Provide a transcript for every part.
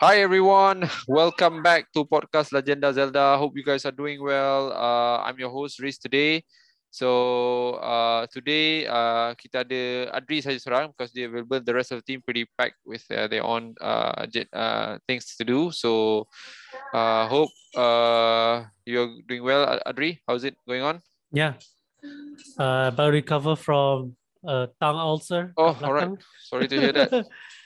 Hi everyone, welcome back to podcast Legenda Zelda. Hope you guys are doing well. Uh, I'm your host Riz today. So uh, today uh, kita ada Adri saja seorang because they available. The rest of the team pretty packed with uh, their own uh, uh, things to do. So uh, hope uh, you're doing well, Adri. How's it going on? Yeah, uh, about recover from uh, tongue ulcer. Oh, all right. Sorry to hear that.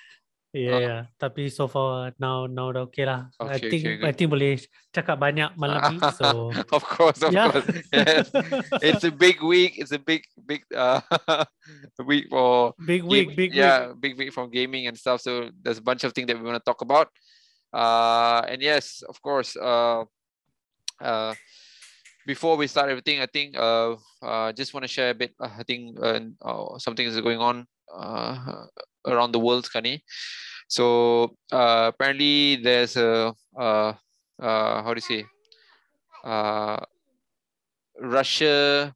Yeah, uh, yeah. Tapi so far now now dah okay lah. Okay, I think okay, I think boleh cakap banyak malam ni. So of course, of Yeah. course. Yes. It's a big week. It's a big, big uh, week for big week, game- big yeah, week. big week from gaming and stuff. So there's a bunch of things that we want to talk about. Uh, and yes, of course. Uh, uh, before we start everything, I think uh, uh, just want to share a bit. Uh, I think uh, uh, something is going on uh, around the world, Kani. So uh, apparently there's a uh, uh, how do you say? Uh, Russia,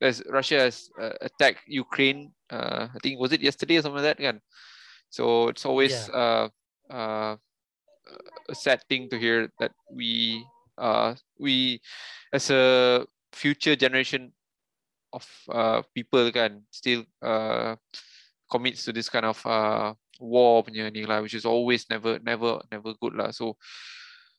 there's Russia has uh, attacked Ukraine. Uh, I think was it yesterday or something like that, kan? So it's always uh, uh, a sad thing to hear that we uh, we as a future generation of uh, people can still uh, commits to this kind of uh, war punya ni lah, which is always never never never good lah. So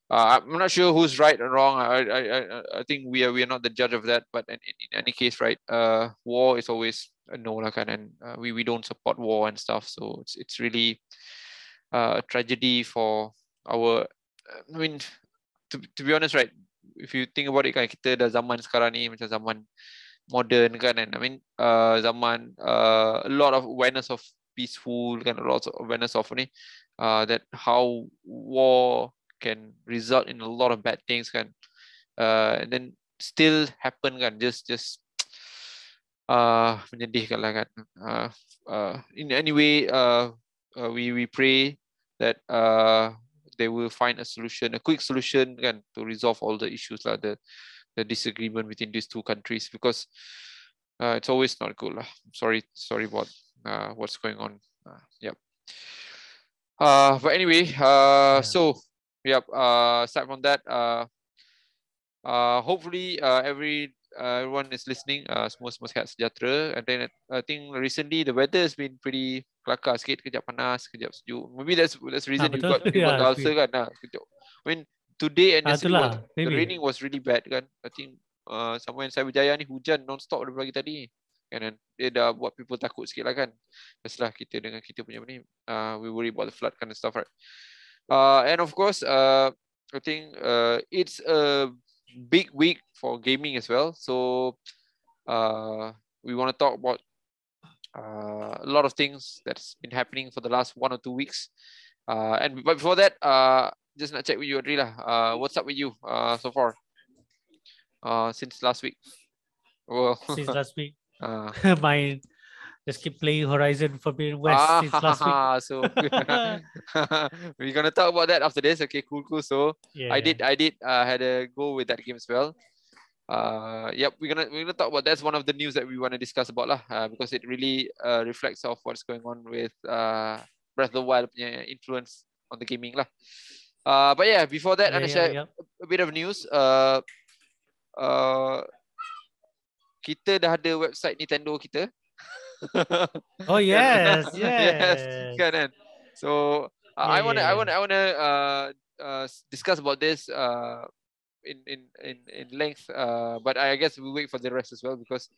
uh, I'm not sure who's right or wrong. I I I, I think we are we are not the judge of that. But in, in, any case, right, uh, war is always a no lah kan, and uh, we we don't support war and stuff. So it's it's really uh, a tragedy for our. I mean, to to be honest, right, if you think about it kan, kita dah zaman sekarang ni macam zaman modern kan, and I mean, uh, zaman uh, a lot of awareness of peaceful kan, a lot of awareness of ni, uh, that how war can result in a lot of bad things kan, uh, and then still happen kan, just just uh, menyedihkan lah kan. Uh, uh, in any way, uh, uh, we we pray that uh, they will find a solution, a quick solution kan, to resolve all the issues lah, the the disagreement between these two countries because uh, it's always not good lah. Sorry, sorry about uh, what's going on. Uh, yep. Uh, but anyway, uh, Yeah. so yep. Uh, aside from that, uh, uh, hopefully uh, every uh, everyone is listening. Uh, semua semua sihat sejahtera. And then I think recently the weather has been pretty kelakar sikit. Kejap panas, kejap sejuk. Maybe that's that's reason you betul. got you got Yeah, the ulcer kan. Nah, kejap. I mean today and Ah, yesterday was, the raining was really bad kan. I think uh, somewhere in Cyberjaya ni hujan non-stop daripada pagi tadi. Kan dan dia dah buat people takut sikit lah kan. Biasalah kita dengan kita punya ni, uh, we worry about the flood kind of stuff right. Uh, and of course, uh, I think uh, it's a big week for gaming as well. So uh, we want to talk about uh, a lot of things that's been happening for the last one or two weeks. Uh, and but before that, uh, just not check with you, Adri lah. Uh, what's up with you uh, so far? Uh, since last week. Well, Since last week, uh, my just keep playing Horizon Forbidden West ah, since last week. so we're gonna talk about that after this. Okay, cool, cool. So Yeah, I did I did uh, had a go with that game as well. Uh, yep, we're gonna we're gonna talk about that's one of the news that we want to discuss about lah, uh, because it really uh, reflects of what's going on with uh, Breath of the Wild punya influence on the gaming lah. Uh, but yeah, before that, Yeah, I yeah, yeah. a bit of news. Uh, uh, kita dah ada website Nintendo kita. Oh yes, yes, yes. kan kan. So uh, I Yeah, wanna yeah, I wanna I wanna uh, uh discuss about this uh in in in in length. Uh, but I guess we'll wait for the rest as well because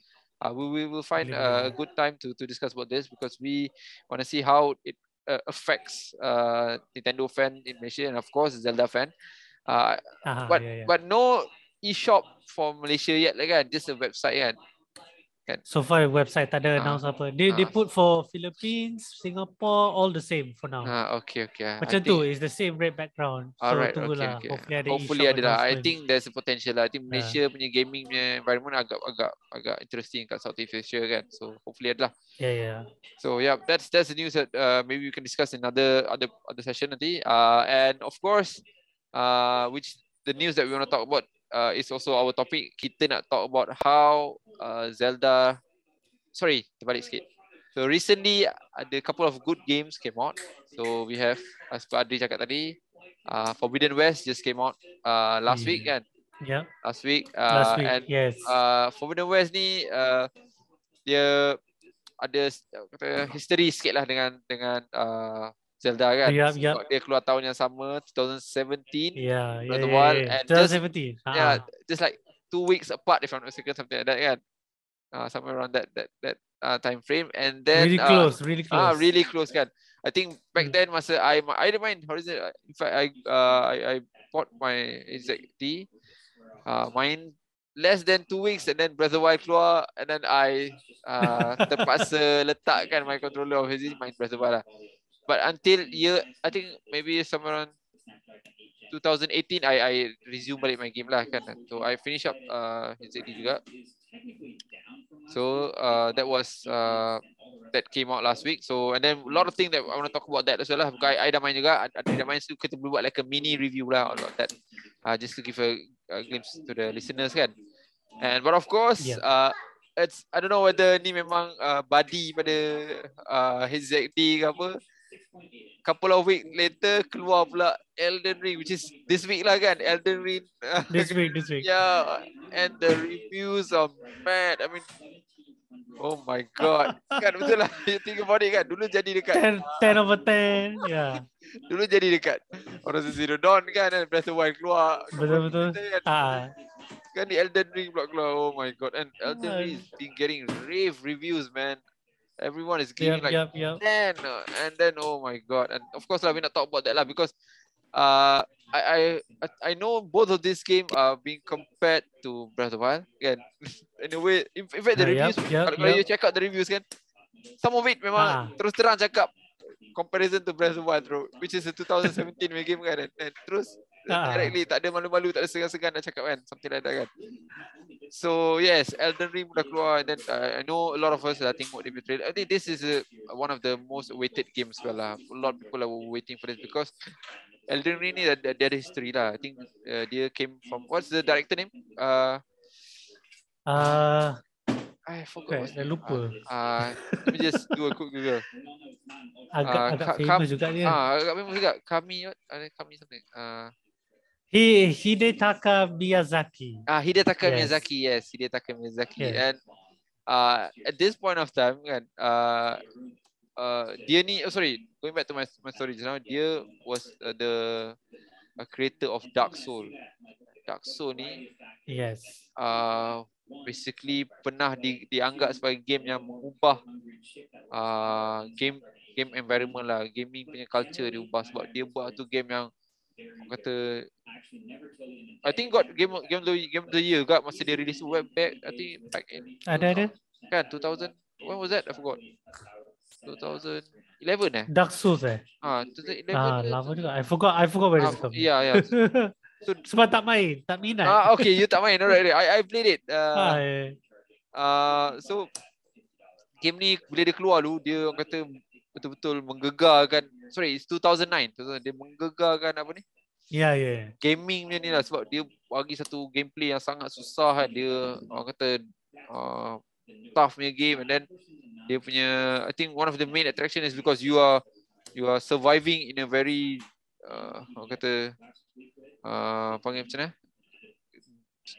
uh, we we will find uh, a good time to to discuss about this because we want to see how it uh, affects uh Nintendo fan in Malaysia and of course Zelda fan. Uh, Ah, but yeah, yeah. but no e-shop for Malaysia yet lah kan, just a website kan. So far website tak ada Ah, announce apa. They they ah. put for Philippines, Singapore, all the same for now. Ah, okay, okay. I Macam think- tu, it's the same red background. So Alright, okay, tunggulah. okay. Hopefully ada Hopefully ada lah. I think there's a potential lah. I think. Malaysia punya gaming punya environment agak agak agak interesting kat Southeast Asia kan. So hopefully ada lah. Yeah, yeah. So yeah, that's that's the news that uh, maybe we can discuss in other other other session nanti. Uh, and of course, uh, which the news that we want to talk about uh, is also our topic. Kita nak talk about how uh, Zelda. Sorry, terbalik sikit. So recently ada couple of good games came out. So we have as per Adri cakap tadi, uh, Forbidden West just came out uh, last week Yeah. kan. Yeah. Last week. Uh, Last week. And yes. uh, Forbidden West ni uh, dia ada s- kata history sikit lah dengan dengan uh, Zelda kan. Yup, yup. Sebab Dia keluar tahun yang sama 2017. yeah. Yeah. yeah, Wild yeah. and just- 2017. Yeah, Ah. just like two weeks apart if I'm not mistaken, something like that kan. Uh, somewhere around that that that uh, time frame and then really uh, close. Really close. Ah, really close kan. I think back Mm. then masa I I don't mind Horizon. uh, In fact, I uh I, I bought my ZD, uh, main less than two weeks and then Breath of Wild keluar and then I uh terpaksa letakkan my controller of ZD main Breath of Wild lah. But until year, I think maybe somewhere around 2018, I I resume balik my game lah kan. So I finish up uh ZD juga. So uh, that was uh, that came out last week. So and then a lot of things that I want to talk about that as well lah. I, I dah main juga. I, I dah main so kita boleh buat like a mini review lah about that. Uh, just to give a, a glimpse to the listeners kan. And but of course, Yeah. uh, it's I don't know whether ni memang uh, buddy pada uh, HZD ke apa. Couple of week later keluar pula Elden Ring which is this week lah kan. Elden Ring. This week. This week. Yeah, and the reviews are mad. I mean, oh my god. Kan betul lah. You think about it kan. Dulu jadi dekat. 10, 10 over 10. Yeah. Dulu jadi dekat. Horizon Zero Dawn kan. And Breath of Wild keluar. Betul betul. Kan, Ah. kan di Elden Ring pula keluar. Oh my god. And Elden Ring is been getting rave reviews man. Everyone is giving Yep. like Yep. Yep. 10. uh, And then oh my god. And of course lah we not talk about that lah because uh, I, I I- know both of these games are being compared to Breath of Wild kan. In a way, in, in fact the yup, reviews, yup, kalau, kalau yup. you check out the reviews kan, some of it memang Ah. terus terang cakap comparison to Breath of Wild bro, which is a 2017 punya game kan. And, and terus. Directly tak ada malu-malu, tak ada segan-segan nak cakap kan, something like that kan. So yes, Elden Ring dah keluar and then uh, I know a lot of us dah tengok the trailer. I think this is a, one of the most awaited games well lah. A lot of people are waiting for this because Elden Ring ni ada, ada history lah. I think uh, dia came from what's the director name? Uh, Ah. I forgot. Okay, dah lupa. Uh, uh, let me just do a quick Google. Agak Ah, agak famous juga dia. Ah, agak memang juga. Kami, kami something. Uh, He Hidetaka Miyazaki. Ah, Hidetaka Yes. Miyazaki, yes, Hidetaka Miyazaki. Yes. And uh, at this point of time kan, uh, uh, dia ni, oh sorry, going back to my my story just now, dia was uh, the a creator of Dark Soul. Dark Soul ni Yes. uh, basically pernah di, dianggap sebagai game yang mengubah uh, game game environment lah, gaming punya culture dia ubah sebab dia buat tu game yang orang kata I think got game game of the game of the year got masa dia release web back I think back in Ada ada. kan 2000 when was that I forgot 2011 eh Dark Souls eh. ah 2011 Ah, lama juga. I forgot I forgot where Ah, it's from. ya ya so, Sebab tak main, tak minat. ah okay you tak main alright alright. I I played it uh, Ah, eh. uh, so game ni bila dia keluar dulu dia orang kata betul-betul menggegarkan sorry it's 2009 2009, dia menggegarkan apa ni? Ya, ya. gaming punya ni lah sebab dia bagi satu gameplay yang sangat susah kan. Dia orang kata uh, tough punya game and then dia punya I think one of the main attraction is because you are you are surviving in a very uh, orang kata uh, panggil macam mana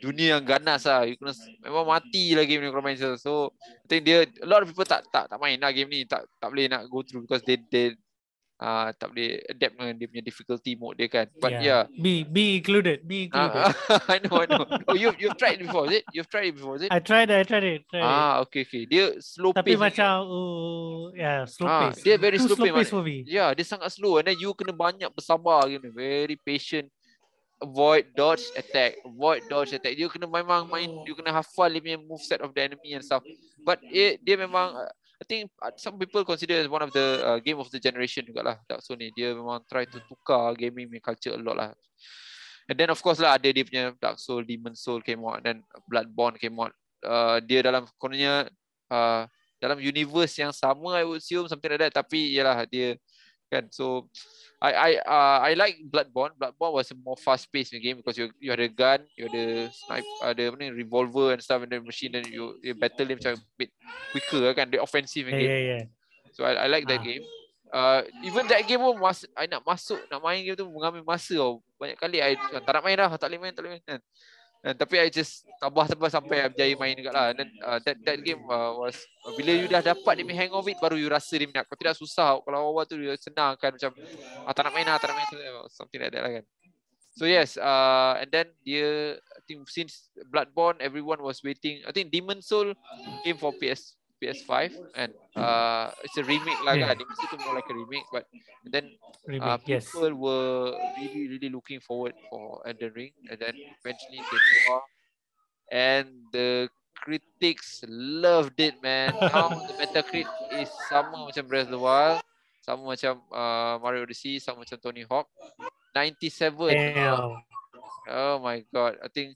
dunia yang ganas lah you kena memang mati lah game main so, I think dia a lot of people tak tak tak main lah game ni tak tak boleh nak go through because they they uh, tak boleh adapt dengan dia punya difficulty mode dia kan but yeah, Me, me included. Me included. Ah, I know, I know. Oh, you you've tried it before, is it? You've tried it before, is it? I tried it, I tried it. Tried it. Ah, okay, okay. Dia slow Tapi pace. macam, uh, yeah, slow Ah, pace. dia very Too slow slow pace, pace for me. Yeah, dia sangat slow and then you kena banyak bersabar gitu. Very patient. Avoid dodge attack. Avoid dodge attack. You kena memang main, you kena hafal dia punya move set of the enemy and stuff. But it, dia memang I think some people consider as one of the uh, game of the generation juga lah Dark Souls ni. Dia memang try to tukar gaming culture a lot lah. And then of course lah ada dia punya Dark Soul, Demon Soul came out and then Bloodborne came out. Uh, dia dalam kononnya uh, dalam universe yang sama I would assume something like that tapi yalah dia kan so I I uh, I like Bloodborne. Bloodborne was a more fast paced game because you you had a gun, you had a snipe, ada apa ni revolver and stuff and the machine and you, you battle dia macam a bit quicker kan, the offensive Yeah, game. yeah, yeah. So I, I like that Ah. game. uh, even that game pun mas, I nak masuk nak main game tu mengambil masa tau. Banyak kali I tak nak main dah, tak boleh main, tak boleh main kan. And, tapi I just tabah-tabah sampai I berjaya main juga lah. Dan uh, that, that game uh, was, uh, bila you dah dapat dia hang of it, baru you rasa dia minat. Kalau tidak susah, kalau awal tu dia senang kan macam, ah, tak nak main lah, tak nak main, something like that lah kan. So yes, uh, and then dia, I think since Bloodborne, everyone was waiting. I think Demon Soul came for PS PS5 and uh, it's a remake lah yeah. kan. It's more like a remake, but then remake, uh, people yes. were really really looking forward for Elden Ring, and then eventually they keluar, and the critics loved it, man. Now the Metacritic is sama macam Breath of the Wild, sama macam uh, Mario Odyssey, sama macam Tony Hawk. 97. Damn. Oh my god, I think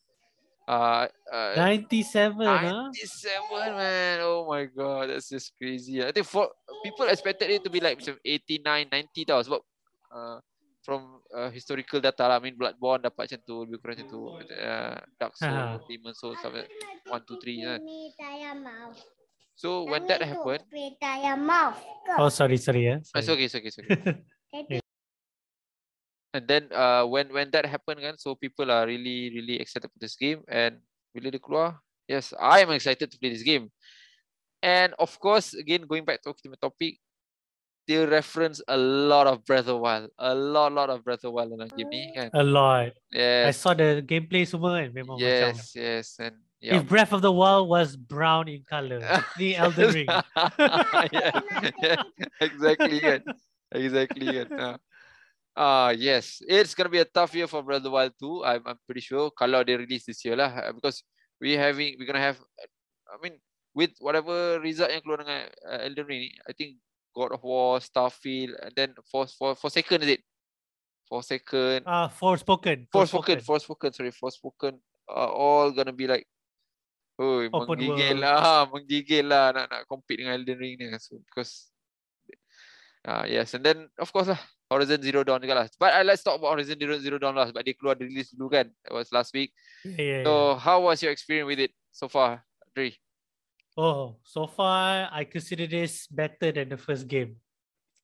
Uh, uh, 97, 97, huh? man. Oh my god, that's just crazy. I think for people expected it to be like 89, 90 tau. Sebab uh, from uh, historical data lah. I mean, Bloodborne dapat macam tu, lebih kurang macam tu. Uh, Dark Souls, uh-huh. Demon Souls, sampai 1, 2, 3 kan. So when that happened, Oh sorry sorry ya. Yeah. Sorry. It's okay it's okay it's okay. And then uh, when when that happened kan, so people are really really excited for this game. And bila dia keluar, yes, I am excited to play this game. And of course, again going back to the topic, they reference a lot of Breath of the Wild, a lot lot of Breath of the Wild dalam game ni kan. A lot. Yes. I saw the gameplay semua kan, memang yes, macam. Yes, yes, and Yep. If Breath of the Wild was brown in color, the Elden Ring. yeah, yeah, exactly kan. Exactly kan. Uh. Ah uh, yes, it's gonna be a tough year for Brother Wild 2. I'm I'm pretty sure kalau they release this year lah uh, because we having we gonna have I mean with whatever result yang keluar dengan uh, Elden Ring I think God of War, Starfield and then for for for second is it? For second. Ah uh, Forspoken. Forspoken, Forspoken, sorry, Forspoken are all gonna be like Oh, menggigil lah, menggigil lah nak nak compete dengan Elden Ring ni so, because uh, yes and then of course lah Horizon Zero Dawn juga lah. But uh, let's talk about Horizon Zero, Zero Dawn lah. Sebab dia keluar release dulu kan. It was last week. Yeah, yeah, so yeah. how was your experience with it so far, Dre? Oh, so far I consider this better than the first game.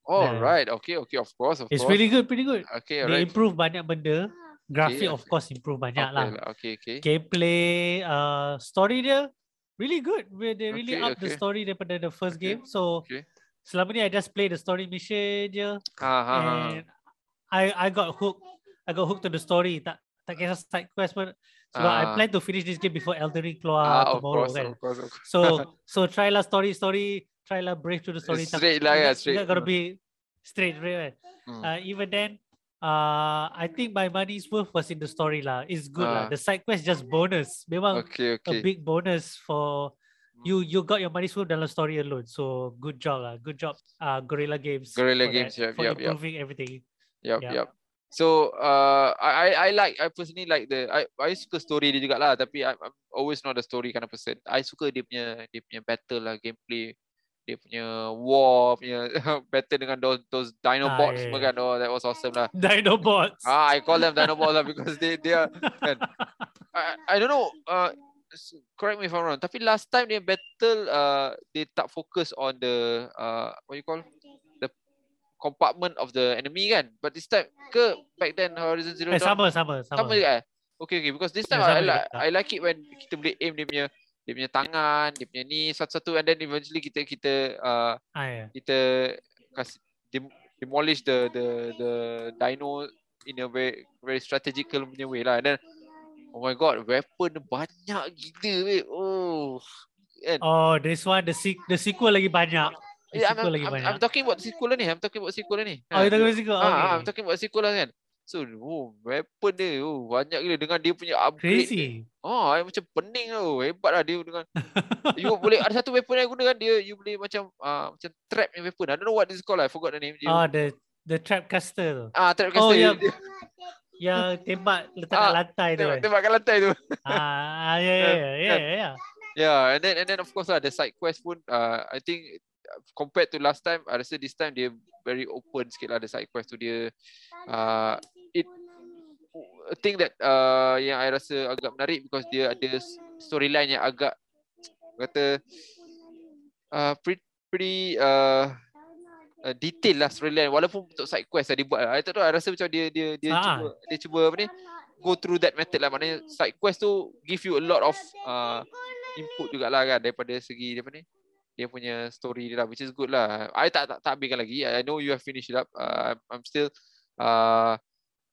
Oh, yeah. right. Okay, okay. Of course, of it's course. really good, pretty good. Okay, alright. They improve banyak benda. Graphic, okay, of course, improve banyak okay, lah. Okay, okay. Gameplay, uh, story dia, really good. They really okay, up okay. the story daripada the first okay. game. So, okay selama ni I just play the story mission je. Ha, ha, ha. And I I got hooked. I got hooked to the story. Tak tak kisah side quest pun. Sebab uh, I plan to finish this game before Elden Ring keluar uh, tomorrow course, kan. Of course, of course. So so try lah story story. Try lah brave to the story. Straight lah ya, straight. It's gotta be straight, right? Mm. Uh, even then, uh, I think my money's worth was in the story lah. It's good uh, lah. The side quest just bonus. Memang okay, okay. a big bonus for you you got your money's worth dalam story alone. So good job lah. Good job uh Gorilla Games. Gorilla Games, that, yep, for yep, improving yep. everything. Yep, yep. yep. So uh I I like I personally like the I I suka story dia juga lah tapi I, I'm always not a story kind of person. I suka dia punya dia punya battle lah gameplay dia punya war punya battle dengan those those Dinobots ah, yeah. kan. Oh that was awesome lah. Dinobots. Ah I call them Dinobots lah because they they are kan. I I don't know uh correct me if I'm wrong. Tapi last time dia battle, uh, dia tak fokus on the uh, what you call the compartment of the enemy kan. But this time ke back then Horizon Zero eh, Dawn. Sama sama sama. Sama juga. Eh? Okay okay because this time yeah, I, like, I like it when kita boleh aim dia punya dia punya tangan, dia punya ni satu-satu and then eventually kita kita uh, ah, yeah. kita kasih demolish the the the dino in a very very strategical punya way lah. And then Oh my god, weapon banyak gila weh. Oh. And oh, this one the se- the sequel lagi banyak. The yeah, sequel I'm, lagi I'm, banyak. I'm talking about the sequel ni. I'm talking about sequel ni. Oh, you talking about sequel. Ah, okay. I'm talking about sequel lah kan. So, oh, weapon dia oh, banyak gila dengan dia punya upgrade. Crazy. Oh, dia macam pening tau. Hebat lah dia dengan you boleh ada satu weapon yang guna kan dia you boleh macam uh, macam trap yang weapon. I don't know what this called. I forgot the name. Oh, the the trap caster. Ah, trap caster. Oh, yeah. Yang tembak letak ah, kat lantai tu. Tembak, tembak kat lantai tu. Ah, ya ya ya ya. Ya, yeah, and then and then of course lah the side quest pun uh, I think compared to last time, I rasa this time dia very open sikit lah the side quest tu dia. Uh, it a thing that uh, yang I rasa agak menarik because dia ada storyline yang agak kata uh, pretty, pretty uh, uh, detail lah storyline. Walaupun untuk side quest lah dia buat lah. I tak tahu I rasa macam dia dia dia ha. cuba dia cuba apa ni go through that method lah. Maknanya side quest tu give you a lot of uh, input jugalah kan daripada segi apa ni dia punya story dia lah which is good lah. I tak tak, tak habiskan lagi. I know you have finished it up. Uh, I'm still uh,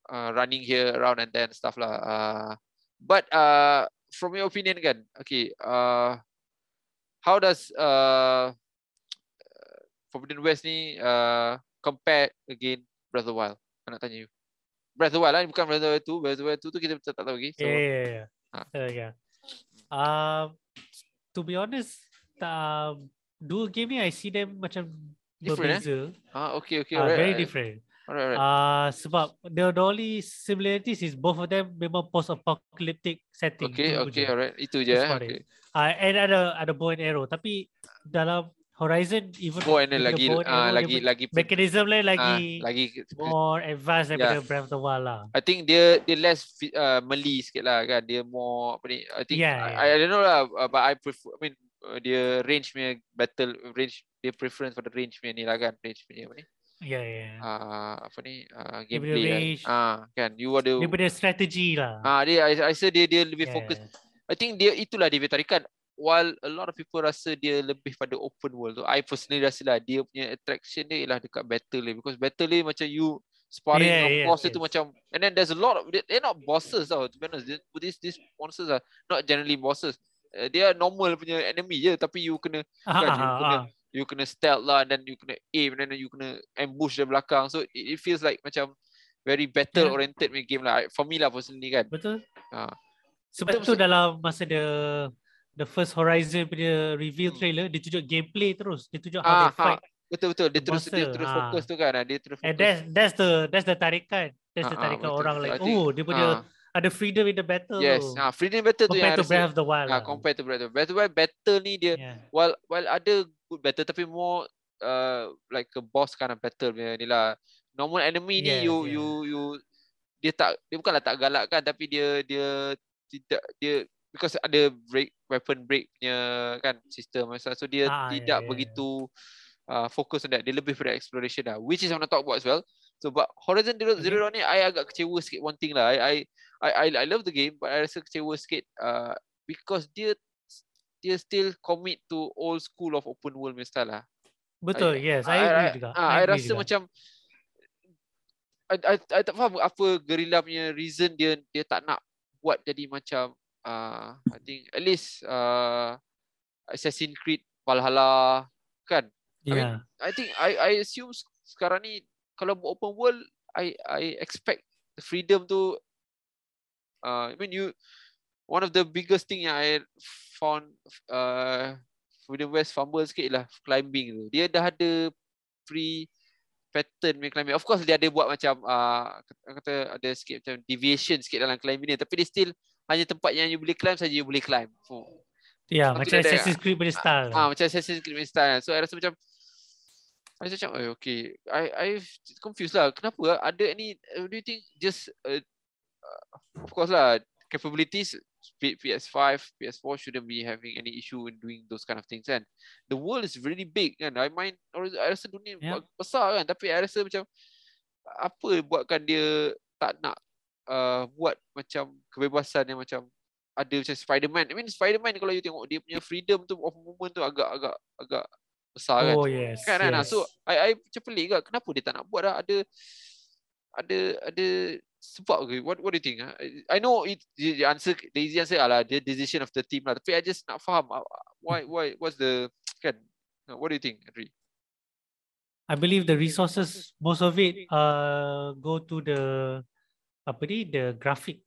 uh, running here around and then stuff lah. Uh, but uh, from your opinion kan okay uh, how does uh, Forbidden West ni uh, compare again Breath of the Wild? Aku nak tanya you. Breath of the Wild lah, bukan Breath of the Wild 2. Breath of the Wild 2 tu kita tak, tahu lagi. So, yeah, yeah, yeah. Ha. Uh, yeah. Um, to be honest, um, dua game ni I see them macam different, berbeza. Eh? Ah, okay, okay. Uh, right, very right. different. Alright, alright. Uh, sebab the, the only similarities is both of them memang post-apocalyptic setting. Okay, okay, je. alright. Itu je. Eh? Okay. Uh, and ada ada bow and arrow. Tapi dalam Horizon even oh, and lagi uh, uh, lagi lagi mechanism lain lagi uh, lagi more advanced daripada yeah. Breath of the Wild lah. I think dia dia less uh, melee sikit lah kan. Dia more apa ni? I think yeah, I, yeah. I, I don't know lah uh, but I prefer I mean uh, dia range punya battle range dia preference for the range punya ni lah kan range punya apa ni? Yeah, yeah. Uh, apa ni? Uh, gameplay kan. Ah, uh, kan. You ada dia punya strategi lah. Ah, uh, dia I, I rasa dia dia lebih yeah. fokus. I think dia itulah dia tarikan while a lot of people rasa dia lebih pada open world tu I personally rasa lah dia punya attraction dia ialah dekat battle ni because battle ni macam you sparring yeah, yeah, boss yeah. tu macam and then there's a lot of they're not bosses tau to be honest these these monsters are not generally bosses uh, they are normal punya enemy je tapi you kena ah, kan, you, kena you kena stealth lah and then you kena aim and then you kena ambush dari belakang so it, it feels like macam very battle oriented yeah. game lah for me lah personally kan betul ha. sebab tu dalam masa dia the first Horizon punya reveal hmm. trailer dia tunjuk gameplay terus. Dia tunjuk how ah, they fight. Betul betul. Dia terus dia terus ha. fokus tu kan. Dia terus and that's that's the that's the tarikan. That's the ah, tarikan betul, orang betul. like oh dia punya ha. ada freedom in the battle yes. ah freedom battle tu yang compared to Breath of the Wild ah compared to Breath of the Wild. The battle ni dia yeah. while while ada good battle tapi more uh, like a boss kind of battle punya ni lah. Normal enemy ni you yeah. you you dia tak dia bukanlah tak galak kan tapi dia dia tidak dia because ada break weapon break punya kan sistem masa so dia ah, tidak yeah, begitu yeah. Uh, fokus on that dia lebih pada exploration lah which is I want to talk about as well so but Horizon Zero, okay. Zero Dawn ni I agak kecewa sikit one thing lah I I I I love the game but I rasa kecewa sikit uh, because dia dia still commit to old school of open world style lah betul I, yes I, I agree I, juga I, I, I rasa juga. macam I, I, I tak faham apa Guerrilla punya reason dia dia tak nak buat jadi macam uh, I think at least uh, Assassin's Creed Valhalla kan yeah. I, mean, I think I I assume sekarang ni kalau open world I I expect the freedom to uh, I mean you one of the biggest thing yang I found uh, Freedom West fumble sikit lah climbing tu dia dah ada free pattern main climbing. Of course dia ada buat macam uh, kata ada sikit macam deviation sikit dalam climbing ni tapi dia still hanya tempat yang you boleh climb saja you boleh climb. So, ya, macam Assassin's Creed punya style. Ah, ah, macam Assassin's Creed punya style. So, I rasa macam I rasa macam, oh, okay. I I confused lah. Kenapa ada ni, uh, do you think just, uh, uh, of course lah, capabilities, PS5, PS4 shouldn't be having any issue in doing those kind of things kan. The world is really big kan. I mind, I rasa dunia yeah. besar kan. Tapi I rasa macam, apa buatkan dia tak nak uh, buat macam kebebasan yang macam ada macam Spider-Man. I mean Spider-Man kalau you tengok dia punya freedom tu of movement tu agak-agak agak besar kan. Oh yes. Kan, kan? yes. So I I macam pelik ke kenapa dia tak nak buat dah ada ada ada sebab ke what what do you think ah? I know it the answer the easy answer adalah the decision of the team lah tapi I just nak faham uh, why why what's the kan what do you think Henry I believe the resources most of it uh go to the apa ni? The graphic.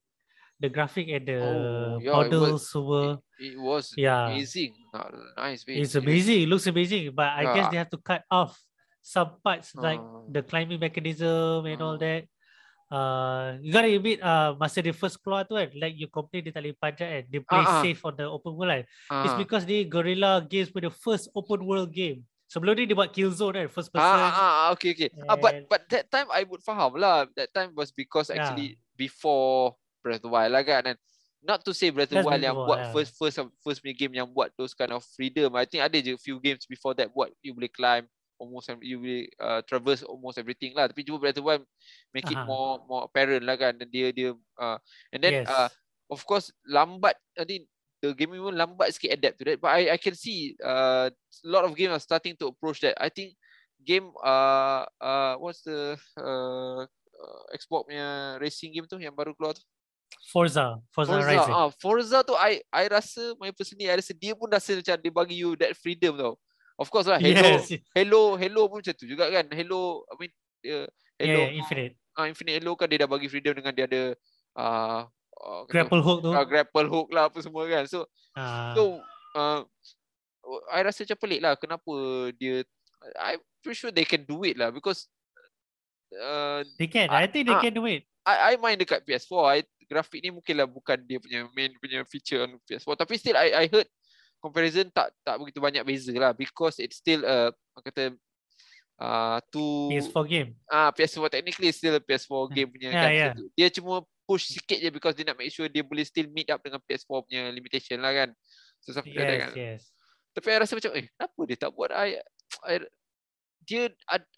The graphic and the oh, yeah, was, were it, it was yeah. amazing. Nice it's amazing. It looks amazing. But yeah. i guess they have to cut off some parts uh, like the climbing mechanism and uh, all that. Uh you gotta admit uh masa the first keluar tu kan like you complain dia tak boleh panjat kan. Dia play uh, safe on the open world kan. Uh, it's because the Guerrilla Games were the first open world game Sebelum ni dia buat Killzone kan first person. Ah, ah, ah okay okay. And... Ah, but but that time I would faham lah. That time was because actually yeah. before Breath of the Wild lah kan. And not to say Breath of the Wild yang buat yeah. first first first punya game yang buat those kind of freedom. I think ada je few games before that buat you boleh climb almost you boleh uh, traverse almost everything lah tapi cuma Breath of the Wild make uh-huh. it more more apparent lah kan dan dia dia uh, and then yes. uh, of course lambat I think the game pun lambat sikit adapt to that but I I can see uh, a lot of games are starting to approach that I think game uh uh what's the uh, uh Xbox punya racing game tu yang baru keluar tu Forza, Forza, Forza Rising. Ah, Forza tu I I rasa my personally I rasa dia pun rasa macam dia bagi you that freedom tau. Of course lah Hello yes. Hello Hello pun macam tu juga kan. Hello I mean uh, Hello yeah, Infinite. Ah Infinite Hello kan dia dah bagi freedom dengan dia ada uh, uh, grapple hook tu. Uh, grapple hook lah apa semua kan. So uh. so uh, I rasa macam pelik lah kenapa dia I pretty sure they can do it lah because uh, they can. I, I think they uh, can do it. I I main dekat PS4. I grafik ni mungkinlah bukan dia punya main punya feature on PS4 tapi still I I heard comparison tak tak begitu banyak beza lah because it's still a uh, kata uh, to PS4 game. Ah uh, PS4 technically still a PS4 game punya yeah, kan. Yeah. Dia cuma push sikit je because dia nak make sure dia boleh still meet up dengan PS4 punya limitation lah kan. So yes, kan. Yes. Tapi I rasa macam eh kenapa dia tak buat I, I dia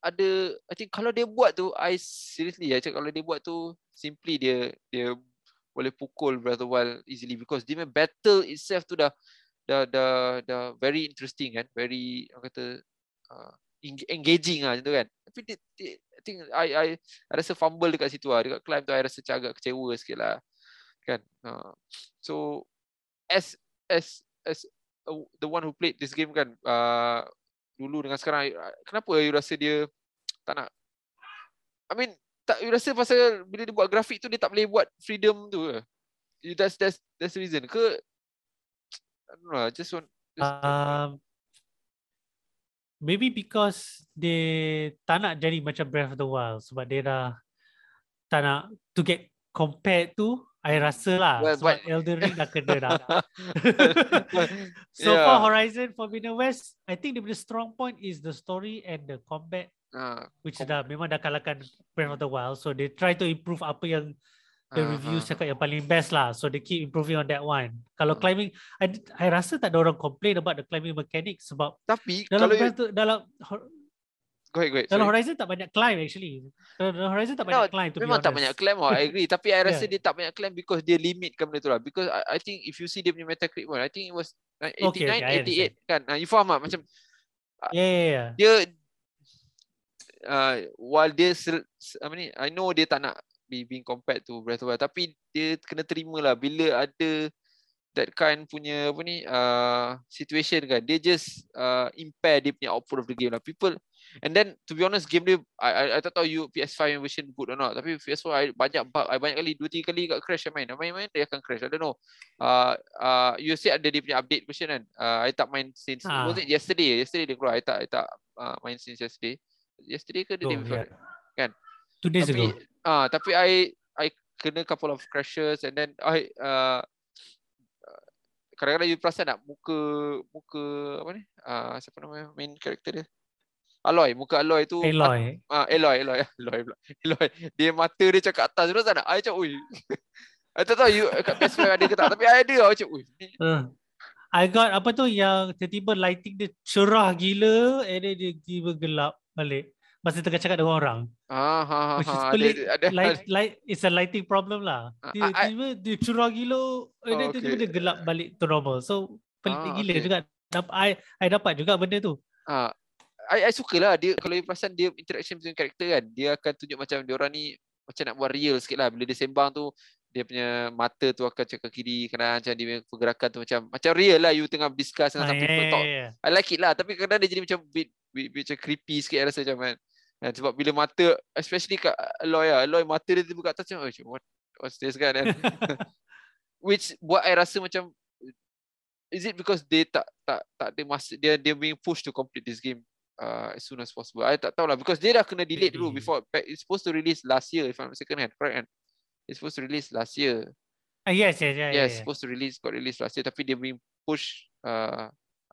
ada I think kalau dia buat tu I seriously I cakap kalau dia buat tu simply dia dia boleh pukul Breath of Wild easily because dia battle itself tu dah dah dah dah very interesting kan very orang kata uh, engaging lah macam tu kan. Tapi dia, dia, I think I, I I rasa fumble dekat situ lah. Dekat climb tu I rasa agak kecewa sikit lah. Kan? Uh, so as as as the one who played this game kan uh, dulu dengan sekarang kenapa you rasa dia tak nak? I mean tak you rasa pasal bila dia buat grafik tu dia tak boleh buat freedom tu ke? You that's that's that's the reason ke? I don't know, just want just um, maybe because they tak nak jadi macam Breath of the Wild sebab dia dah tak nak to get compared to I rasa lah well, sebab but... Elden Ring dah kena dah. so yeah. for Horizon Forbidden West, I think the strong point is the story and the combat Uh, which dah memang dah kalahkan Breath of the Wild. So they try to improve apa yang the uh, reviews uh, cakap yang paling best lah. So they keep improving on that one. Kalau uh, climbing, I, I rasa tak ada orang complain about the climbing mechanics sebab tapi dalam kalau tu, dalam Go ahead, go ahead. Dalam Horizon tak banyak climb actually. Dalam Horizon tak banyak no, climb to Memang tak banyak climb oh, I agree. Tapi I rasa yeah. dia tak banyak climb because dia limit kan benda tu lah. Because I, I think if you see dia punya Metacritic one, I think it was 89, okay, okay, 88 kan. Uh, you faham tak? Macam yeah, yeah, yeah. Dia uh, while dia apa ni I know dia tak nak being compared to Breath of the Wild. Tapi dia kena terima lah bila ada that kind punya apa ni uh, situation kan. Dia just uh, impair dia punya output of the game lah. People and then to be honest game dia I, I, I tak tahu you PS5 version good or not. Tapi PS4 I banyak bug I banyak kali dua tiga kali kat crash I main. I main main dia akan crash. I don't know. Uh, uh, you ada dia punya update version kan? Uh, I tak main since ha. was it yesterday? Yesterday dia keluar. I tak I tak uh, main since yesterday. Yesterday ke the oh, day before yeah. kan? Two days tapi, ago ah uh, tapi i i kena couple of crashes and then i uh, kadang-kadang you perasan tak muka muka apa ni? Uh, siapa nama main character dia? Aloy muka Aloy tu Aloy. ah uh, Aloy Aloy Aloy Aloy dia mata dia cakap atas terus tak? Nak i cakap oi I tak tahu you kat PS5 ada ke tak tapi I ada macam oi uh. I got apa tu yang tiba-tiba lighting dia cerah gila and then dia tiba gelap balik masa tengah cakap dengan orang. Ah, ha, ha, Which is ha, ada, ada, light, light, it's a lighting problem lah. Ah, dia, I, tiba, dia curah gila, then oh, okay. tiba dia gelap balik to normal. So, pelik ah, gila okay. juga. I, I dapat juga benda tu. Ah, I, I suka lah. Dia, kalau you perasan dia interaction dengan karakter kan, dia akan tunjuk macam dia orang ni macam nak buat real sikit lah. Bila dia sembang tu, dia punya mata tu akan cakap kiri kanan macam dia punya pergerakan tu macam macam real lah you tengah discuss dengan ah, some people yeah, talk. Yeah, yeah. I like it lah tapi kadang-kadang dia jadi macam bit, bit, bit, macam creepy sikit rasa macam kan. Ya, sebab bila mata especially kat Aloy lah, Aloy mata dia tiba kat atas macam oh, what, what's this kan. Which buat I rasa macam is it because they tak tak tak dia masa dia dia being pushed to complete this game uh, as soon as possible. I tak tahu lah because dia dah kena delay dulu before it's supposed to release last year if I'm mistaken kan. Correct kan? It's supposed to release last year. Uh, yes, yes, yeah, yes. Yeah, supposed to release, got released last year. Tapi dia being pushed, uh,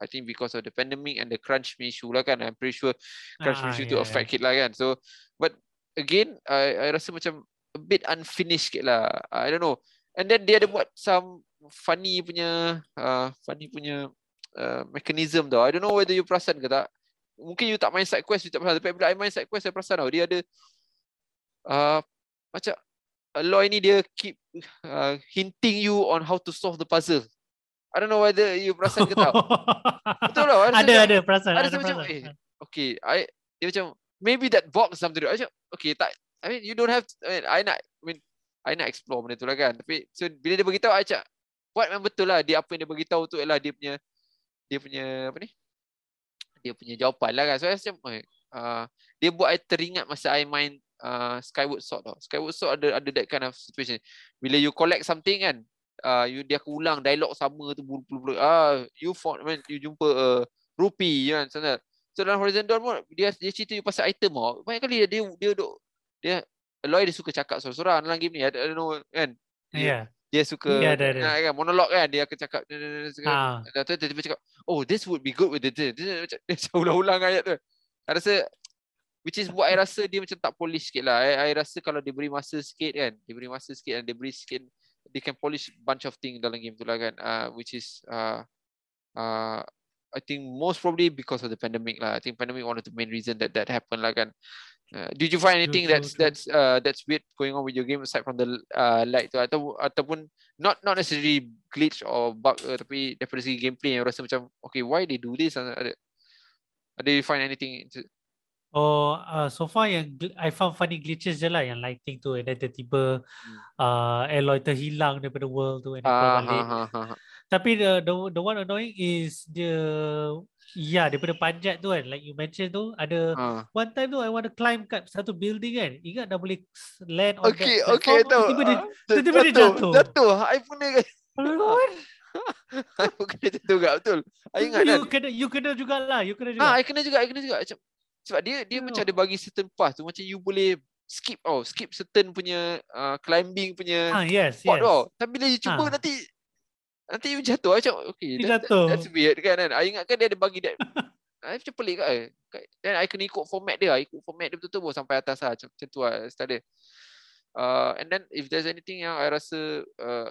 I think because of the pandemic and the crunch issue lah kan. I'm pretty sure crunch ah, issue yeah, to affect it lah kan. So, but again, I, I rasa macam a bit unfinished sikit lah. I don't know. And then dia ada buat some funny punya, uh, funny punya uh, mechanism tau. I don't know whether you perasan ke tak. mungkin you tak main side quest, you tak perasan. Tapi bila I main side quest, saya perasan tau. Dia ada uh, macam Aloy ni dia keep uh, hinting you on how to solve the puzzle. I don't know whether you perasan ke tak. Betul lah. Ada, ada, ada perasan. Ada, ada macam, eh, okay, I, dia macam, maybe that box something. I macam, okay, tak, I mean, you don't have, to, I mean, I nak, I mean, I nak explore benda tu lah kan. Tapi, so, bila dia beritahu, I cakap, buat memang betul lah. Dia apa yang dia beritahu tu ialah dia punya, dia punya, apa ni? Dia punya jawapan lah kan. So, I macam, uh, dia buat I teringat masa I main uh, Skyward Sword tau. Skyward Sword ada ada that kind of situation. Bila you collect something kan, uh, you dia akan ulang dialog sama tu bulu-bulu. Ah, you found man, you jumpa uh, rupee kan sana. So dalam Horizon Dawn pun dia dia cerita you pasal item tau. Banyak kali dia dia dia duk dia Aloy dia suka cakap seorang-seorang dalam game ni. I don't know kan. Dia, yeah. Dia suka yeah, ada, ada. kan monolog kan dia akan cakap ah. dia tiba-tiba cakap oh this would be good with it. Dia, dia, dia, dia ulang-ulang ayat tu. Saya rasa Which is buat I rasa dia macam tak polish sikit lah. I, I rasa kalau dia beri masa sikit kan. Dia beri masa sikit dan dia beri sikit. They can polish bunch of thing dalam game tu lah kan. Uh, which is uh, uh, I think most probably because of the pandemic lah. I think pandemic one of the main reason that that happened lah kan. Uh, did you find anything true, that's true, that's uh, that's weird going on with your game aside from the uh, light tu atau ataupun not not necessarily glitch or bug uh, tapi daripada segi gameplay yang rasa macam okay why they do this ada ada you find anything Oh, uh, so far yang I found funny glitches je lah yang lighting tu and then tiba-tiba hmm. uh, Aloy terhilang daripada world tu and uh, balik. Ha, ha, ha. Tapi the, the the one annoying is the yeah daripada panjat tu kan like you mentioned tu ada uh. one time tu I want to climb kat satu building kan ingat dah boleh land on okay, that okay, platform tiba-tiba dia, tiba-tiba dia jatuh jatuh I pun pun kena jatuh juga betul I ingat you kan kena, you kena jugalah you kena juga ah, I kena juga I kena juga macam sebab dia dia hmm. macam ada bagi certain path tu. Macam you boleh skip oh skip certain punya uh, climbing punya ah, yes, yes. oh tapi bila you cuba ah. nanti nanti you jatuh. Macam okay that, jatuh. That, that's weird kan kan? I ingatkan dia ada bagi that. I macam pelik kan? Dan I kena ikut format dia. Ikut format dia betul-betul pun sampai atas lah. Macam, macam tu lah start uh, and then if there's anything yang I rasa uh,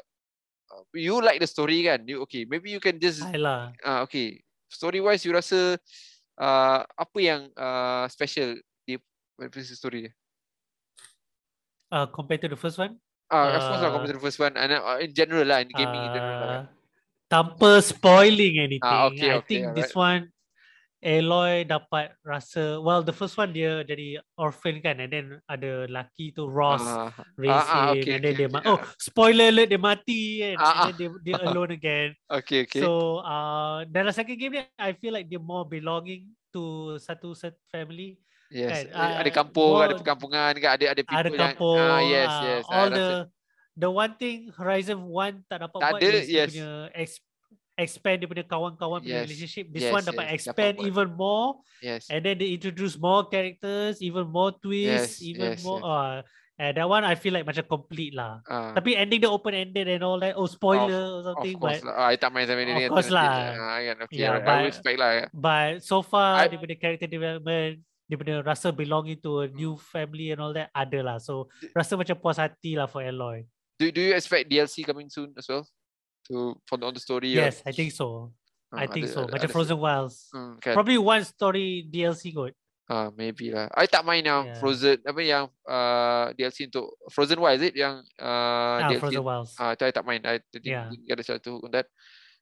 you like the story kan? You okay maybe you can just ah uh, okay. Story wise you rasa uh, apa yang uh, special di Fantasy Story dia? Uh, compared to the first one? Uh, uh, of course lah, compared to the first one. And, uh, in general lah, in gaming uh, in general lah. Kan. Tanpa spoiling anything. Uh, okay, I okay, think right. this one, Aloy dapat rasa well the first one dia jadi orphan kan and then ada lelaki tu Ross uh, raise uh, uh, okay, and then okay, dia okay, oh uh. spoiler alert dia mati kan uh, and then dia, dia alone again okay okay so uh, dalam second game ni I feel like dia more belonging to satu set family yes kan? ada uh, kampung more, ada perkampungan kan ada ada people ada kampung yang, uh, yes yes all the the one thing Horizon 1 tak dapat tak buat ada, yes. punya expand daripada kawan-kawan yes. relationship. This yes, one dapat yes. expand dapat even more. Yes. And then they introduce more characters, even more twists, yes. even yes. more. Yes. Uh, and that one I feel like macam complete lah. Uh. Tapi ending the open ended and all that. Oh spoiler of, or something. Of course but, lah. Uh, I tak main sampai ni. Of course lah. Uh, okay, yeah, but, I respect lah. Yeah. But so far I, daripada character development, daripada rasa belonging to a new family and all that ada lah. So rasa macam puas hati lah for Aloy. Do, do you expect DLC coming soon as well? To for on the story? Yes, or? I think so. Uh, I think ada, so. Ada, Macam ada, Frozen Wilds. Hmm, kan? Probably one story DLC kot. Ah, uh, maybe lah. I tak main yang yeah. Frozen apa yang uh, DLC untuk Frozen Wilds it yang uh, ah, DLC. Frozen Wilds. Ah, uh, I tak main. I think yeah. ada satu on that.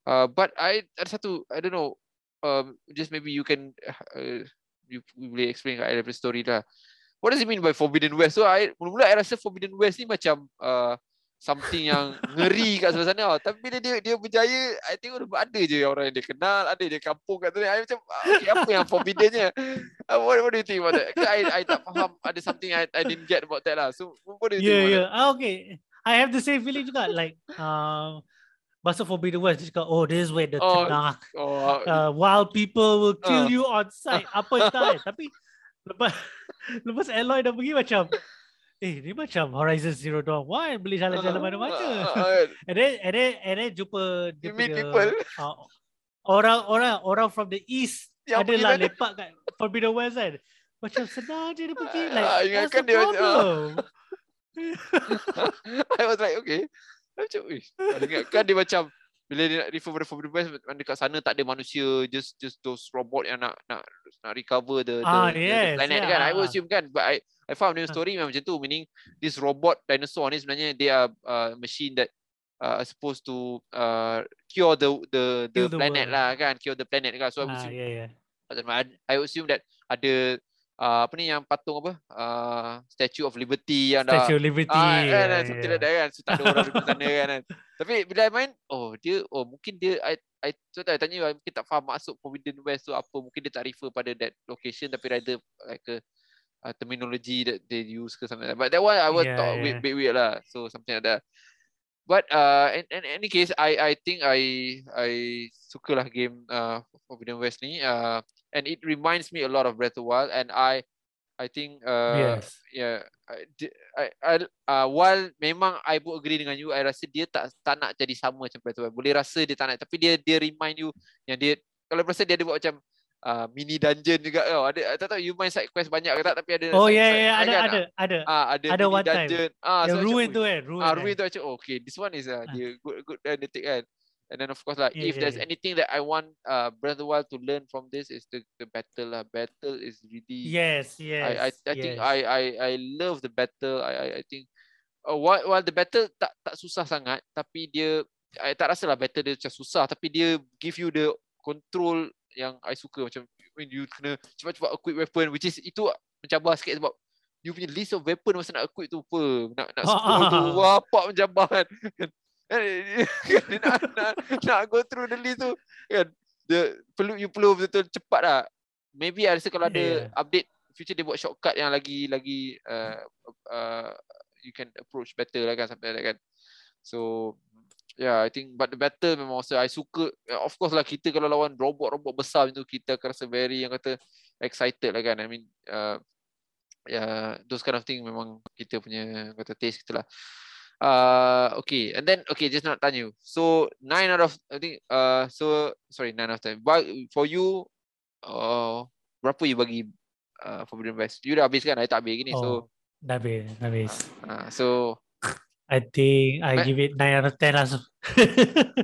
Uh, but I ada satu I don't know. Um, just maybe you can uh, you, you boleh explain kat I story lah. What does it mean by Forbidden West? So I mula-mula I rasa Forbidden West ni macam uh, something yang ngeri kat sebelah sana. Tapi bila dia dia berjaya, I tengok ada je orang yang dia kenal, ada je kampung kat sana. I macam, ah, okay, apa yang forbidden-nya? Uh, what, what do you think about that? I, I tak faham, ada something I, I didn't get about that lah. So, what do you yeah, think yeah. Ah, okay. I have the same feeling juga. Like, um, Masa Forbidden West, dia cakap, oh, this is where the oh, tenak, oh, uh, wild people will kill uh, you on sight. Apa entah eh. Tapi, lepas, lepas Aloy dah pergi macam, eh ni macam Horizon Zero Dawn One boleh jalan-jalan uh, mana-mana. Uh, and then and then and then jumpa dia punya uh, orang orang orang from the east yang adalah lepak kat Forbidden West kan. Macam senang je dia pergi like uh, ingatkan dia uh. I was like okay. Macam, kan dia macam bila dia nak refer pada Forbidden West dekat sana tak ada manusia just just those robot yang nak nak nak recover the ah, the, yes, the planet yeah. kan I would assume kan but I I found the story memang macam tu meaning this robot dinosaur ni sebenarnya they are uh, machine that uh, supposed to uh, cure the the the, the planet world. lah kan cure the planet kan so ah, I would assume yeah, yeah. I, I assume that ada uh, apa ni yang patung apa? Uh, Statue of Liberty yang dah Statue of Liberty. Uh, kan, yeah, yeah. something like that kan. So tak ada orang di sana kan, kan. Tapi bila I main oh dia oh mungkin dia I I so tak tanya mungkin tak faham masuk Forbidden West tu apa. Mungkin dia tak refer pada that location tapi rather like a uh, terminology that they use ke something like that. but that one I was yeah, thought yeah. bit weird lah. So something like that. But uh in, in any case I I think I I suka lah game uh Forbidden West ni. Uh and it reminds me a lot of Breath of the Wild and I I think uh yes. yeah I, I, I uh while memang I pun agree dengan you I rasa dia tak tak nak jadi sama macam Breath of the Wild boleh rasa dia tak nak tapi dia dia remind you yang dia kalau rasa dia ada buat macam uh, mini dungeon juga tau. Ada tak tahu you main side quest banyak ke tak tapi ada Oh ya yeah, ya yeah, ada, kan? ada ada ah ada ada mini dungeon. Time. Ah so ruin tu kan ruin. Ah ruin tu macam oh, okay this one is uh, ah. dia good good and uh, kan. And then of course like yeah, if yeah, there's yeah. anything that I want uh Breath Wild to learn from this is the the battle lah. Battle is really Yes, yes. I I, I yes. think I I I love the battle. I I I think uh, while while the battle tak tak susah sangat tapi dia I tak rasa lah battle dia macam susah tapi dia give you the control yang I suka macam when you kena cepat-cepat equip weapon which is itu mencabar sikit sebab you punya list of weapon masa nak equip tu apa nak nak scroll tu apa mencabar kan nak, nak, nak go through the list tu kan? Dia perlu you perlu betul-betul cepat lah. Maybe I rasa kalau ada update future dia buat shortcut yang lagi lagi uh, uh, you can approach better lah kan sampai kan. So yeah I think but the battle memang also I suka of course lah kita kalau lawan robot-robot besar tu kita akan rasa very yang kata excited lah kan. I mean uh, yeah those kind of thing memang kita punya kata taste kita lah Uh, okay, and then okay, just not tanya you. So nine out of I think uh so sorry nine out of ten. But for you, uh, berapa you bagi uh, Forbidden West? You dah habis kan? I tak habis gini. Oh, so dah habis, dah habis. Uh, uh, so I think I give it nine out of ten lah.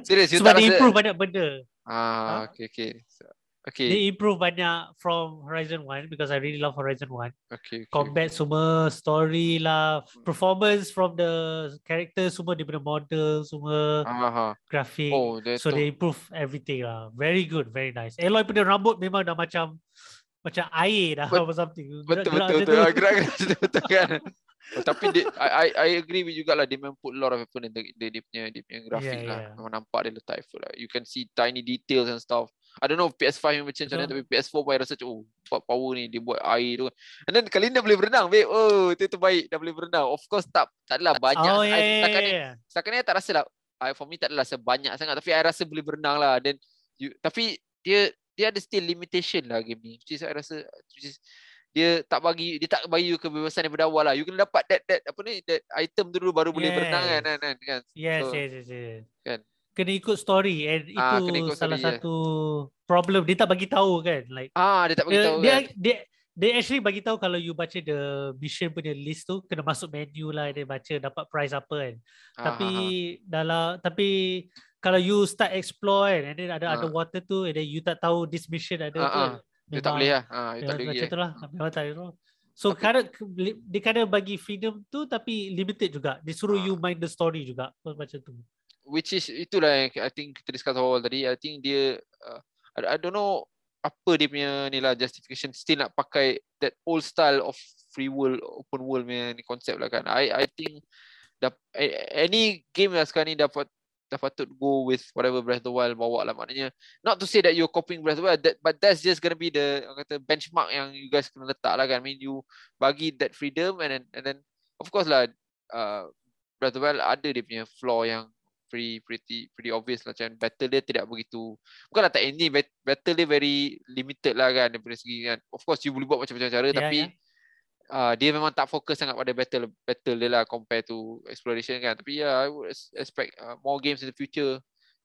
Serius, you Sebab tak rasa? improve banyak benda. Ah, uh, okay, okay. So, Okay. They improve banyak from Horizon 1 because I really love Horizon 1. Okay. okay. Combat semua, story lah, performance from the character semua daripada model semua, Aha. graphic. Oh, so they improve everything lah. Very good, very nice. Aloy punya rambut memang dah macam macam air dah Bet- something. Betul betul betul. Gerak-gerak betul, betul kan. Oh, tapi dia, I, I agree with juga lah dia memang put a lot of effort in the, dia, dia punya dia punya grafik yeah, lah. Yeah. Memang nampak dia letak effort lah. You can see tiny details and stuff. I don't know PS5 yang macam mana tapi PS4 pun I rasa oh power ni dia buat air tu. And then kali ni dah boleh berenang babe. Oh itu tu baik dah boleh berenang. Of course tak tak adalah banyak. Oh, yeah, I, setakat ni setakat ni tak rasa lah. I, for me tak adalah sebanyak sangat tapi I rasa boleh berenang lah. Then you, tapi dia dia ada still limitation lah game ni. Which is I rasa which is, dia tak bagi dia tak bagi you kebebasan daripada awal lah. You kena dapat that that apa ni that item tu dulu baru yes. boleh berenang kan kan kan. Yes, so, yes, yes, yes. Kan. Kena ikut story and ah, itu salah story, satu yeah. problem dia tak bagi tahu kan like ah dia tak bagi tahu dia, kan. dia, dia dia actually bagi tahu kalau you baca the mission punya list tu kena masuk menu lah dia baca dapat prize apa kan. Ah, tapi ah, ah. dalam tapi kalau you start explore kan and then ada ah. ada water tu and then you tak tahu this mission ada ah, kan. Ah. Dia tak boleh lah. Ha, dia tak boleh. Macam tu lah. Memang tak boleh. So okay. kadang dia kadang bagi freedom tu tapi limited juga. Dia suruh uh. you mind the story juga. Macam tu. Which is itulah yang I think kita discuss awal tadi. I think dia uh, I, I don't know apa dia punya ni lah justification still nak pakai that old style of free world open world punya ni konsep lah kan. I I think dap, any game lah sekarang ni dapat dah patut go with whatever Breath of the Wild bawa lah maknanya not to say that you're copying Breath of the Wild that, but that's just gonna be the kata benchmark yang you guys kena letak lah kan I mean you bagi that freedom and then and then of course lah uh, Breath of the Wild ada dia punya flaw yang pretty pretty pretty obvious lah macam battle dia tidak begitu. Bukanlah tak ini battle dia very limited lah kan daripada segi kan. Of course you boleh buat macam-macam cara yeah, tapi yeah uh, dia memang tak fokus sangat pada battle battle dia lah compare to exploration kan. Tapi ya yeah, I would expect uh, more games in the future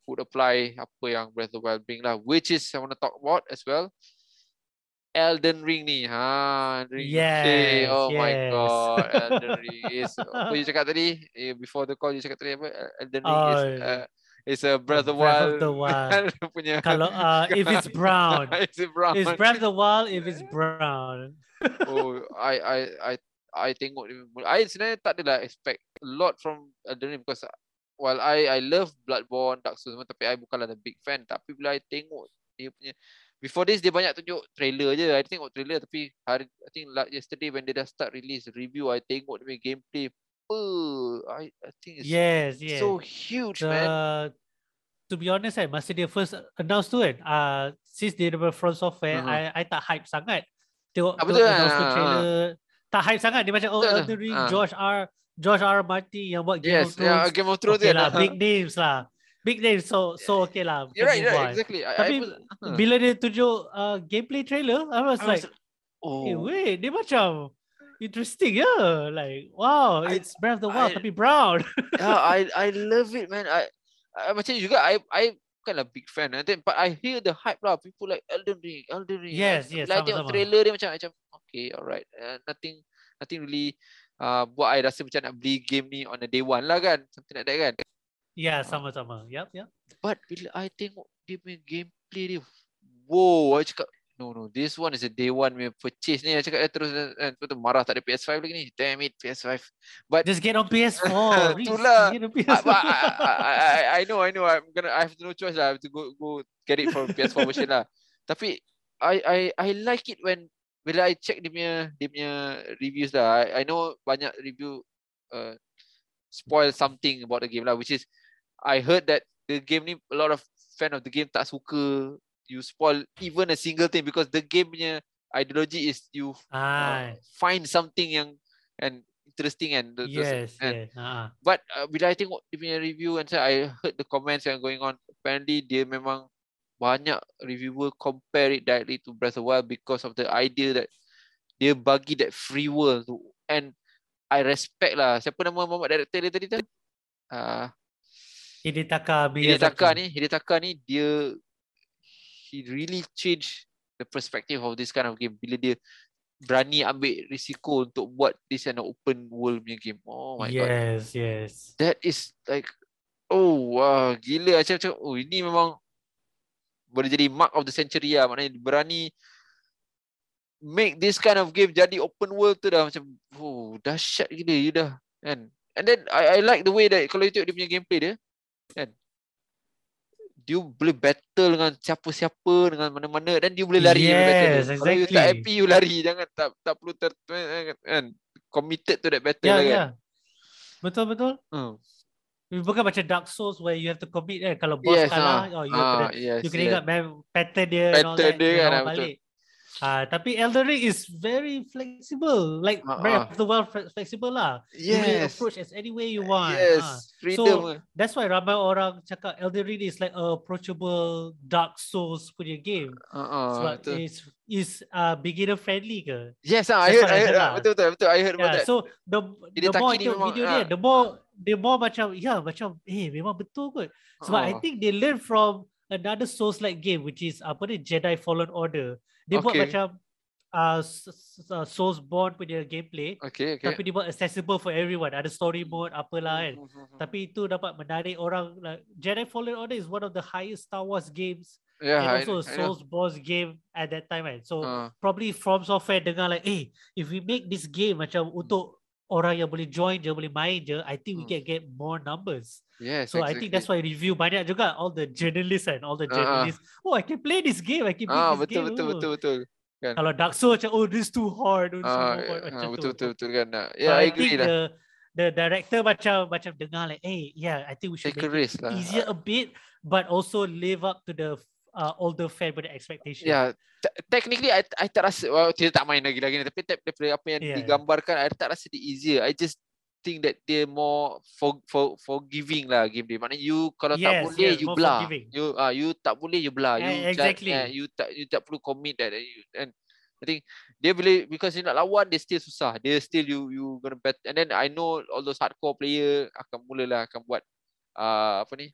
would apply apa yang Breath of the Wild bring lah which is I want to talk about as well Elden Ring ni ha Ring yes, oh yes. my god Elden Ring is apa you cakap tadi eh, before the call you cakap tadi apa Elden Ring oh, is uh, it's a Breath of the Wild. the Wild. Kalau uh, if it's brown, it's brown. It's Breath of the Wild if it's brown. oh, I I I I tengok I sebenarnya tak adalah expect a lot from Elden Ring because while I I love Bloodborne, Dark Souls tapi I bukanlah the big fan tapi bila I tengok dia punya before this dia banyak tunjuk trailer je. I tengok trailer tapi hari I think like yesterday when they dah start release review I tengok dia punya gameplay Oh, I I think it's yes, yes. so huge, the, man. To be honest, kan, masa dia first announced tu kan, uh, since dia daripada Front Software, uh-huh. I, I tak hype sangat. Tengok, ah, betul kan? trailer, tak hype sangat. Dia macam, oh, Elden Ring, uh. Josh R. Josh R. Martin yang buat Game yes, of Thrones. Yeah, Game of Thrones okay lah, big names lah. Big names, so so okay lah. You're right, you're right, exactly. Tapi I, I, bila dia tunjuk uh, gameplay trailer, I was I like, was, oh. hey, wait, dia macam, interesting, yeah. Like, wow, it's I, Breath of the Wild, I, tapi brown. yeah, I I love it, man. I, I macam juga, I I kind of big fan. I think, but I hear the hype lah. People like Elden Ring, Elden Ring. Yes, yes. Like tengok trailer dia macam macam, okay, alright. Uh, nothing, nothing really. Uh, buat I rasa macam nak beli game ni on a day one lah kan. Something like that kan. Yeah, sama-sama. Yep, yep. But bila I tengok dia punya gameplay dia, wow, I cakap, no no this one is a day one punya purchase ni. Cakap dia terus kan tu marah tak ada PS5 lagi ni. Damn it PS5 but just get on PS4 itulah I, I, I know I know. I'm gonna I have no choice lah. I have to go go get it from PS4 version lah. Tapi I I I like it when bila I check dia punya dia punya reviews lah. I, I know banyak review uh, spoil something about the game lah which is I heard that the game ni a lot of fan of the game tak suka you spoil even a single thing because the game punya ideology is you uh, find something yang and interesting and the, yes, and, yes. Uh-huh. but uh, bila I tengok dia punya review and I heard the comments yang going on apparently dia memang banyak reviewer compare it directly to Breath of the Wild because of the idea that dia bagi that free world tu and I respect lah siapa nama Muhammad director dia tadi tu uh, Hidetaka Hidetaka ni Hidetaka ni dia he really change the perspective of this kind of game. Bila dia berani ambil risiko untuk buat this kind of open world punya game. Oh my yes, god. Yes, yes. That is like oh wah gila. Macam macam oh ini memang boleh jadi mark of the century lah. Maknanya berani make this kind of game jadi open world tu dah. Macam oh dahsyat gila. You dah kan? And then I I like the way that kalau you tengok dia punya gameplay dia kan? Dia boleh battle dengan siapa-siapa dengan mana-mana dan dia boleh lari yes, exactly. kalau you tak happy you lari. Jangan tak tak perlu ter, kan committed to that battle yeah, lah, kan? yeah. betul betul. Hmm. bukan macam Dark Souls where you have to commit eh kalau boss yes, kalah ha. oh, you, ah, kena, yes, you kena ingat pattern dia pattern dia kan? betul Uh, tapi Elden Ring is very flexible. Like uh, Breath of the Wild flexible lah. Yes. You may approach as any way you want. Yes. Uh. Freedom. So that's why ramai orang cakap Elden Ring is like a approachable Dark Souls punya game. Uh, so it's is uh, beginner friendly ke? Yes, uh, I heard, I heard, uh, betul betul betul. I heard yeah, about that. So the the more itu video dia, the more the more macam ya yeah, macam eh memang betul kot. Sebab uh. I think they learn from another Souls like game which is apa ni Jedi Fallen Order. Dia okay. buat macam uh, uh, Soulsborne punya gameplay. Okay, okay. Tapi dia buat accessible for everyone. Ada story mode, apalah kan. Mm-hmm. Tapi itu dapat menarik orang. Like, Jedi Fallen Order is one of the highest Star Wars games. Yeah, and also I, a Soulsborne game at that time kan. So uh. probably From Software dengar like, eh, if we make this game macam mm. untuk orang yang boleh join je, boleh main je, I think we mm. can get more numbers. Yes, so exactly. I think that's why review banyak juga all the journalists and all the journalists. Uh. Oh, I can play this game. I can play ah, this betul, game. Betul, betul, betul, betul kan. Kalau Dark Souls macam oh this too hard oh, uh, macam uh, betul, betul betul kan yeah I, I agree lah the, the director macam macam dengar like hey yeah I think we should Take make it lah. easier a bit but also live up to the uh, older fan with the expectation yeah technically I I tak rasa well, tidak tak main lagi lagi tapi daripada apa yang yeah, digambarkan yeah. I tak rasa dia easier I just think that they more for for forgiving lah game dia. Maknanya you kalau yes, tak boleh yes, you belah. You ah uh, you tak boleh you belah. You yeah, exactly. Just, uh, you tak you tak perlu commit that you, and I think dia boleh because you nak lawan dia still susah. Dia still you you gonna bet and then I know all those hardcore player akan mulalah akan buat uh, apa ni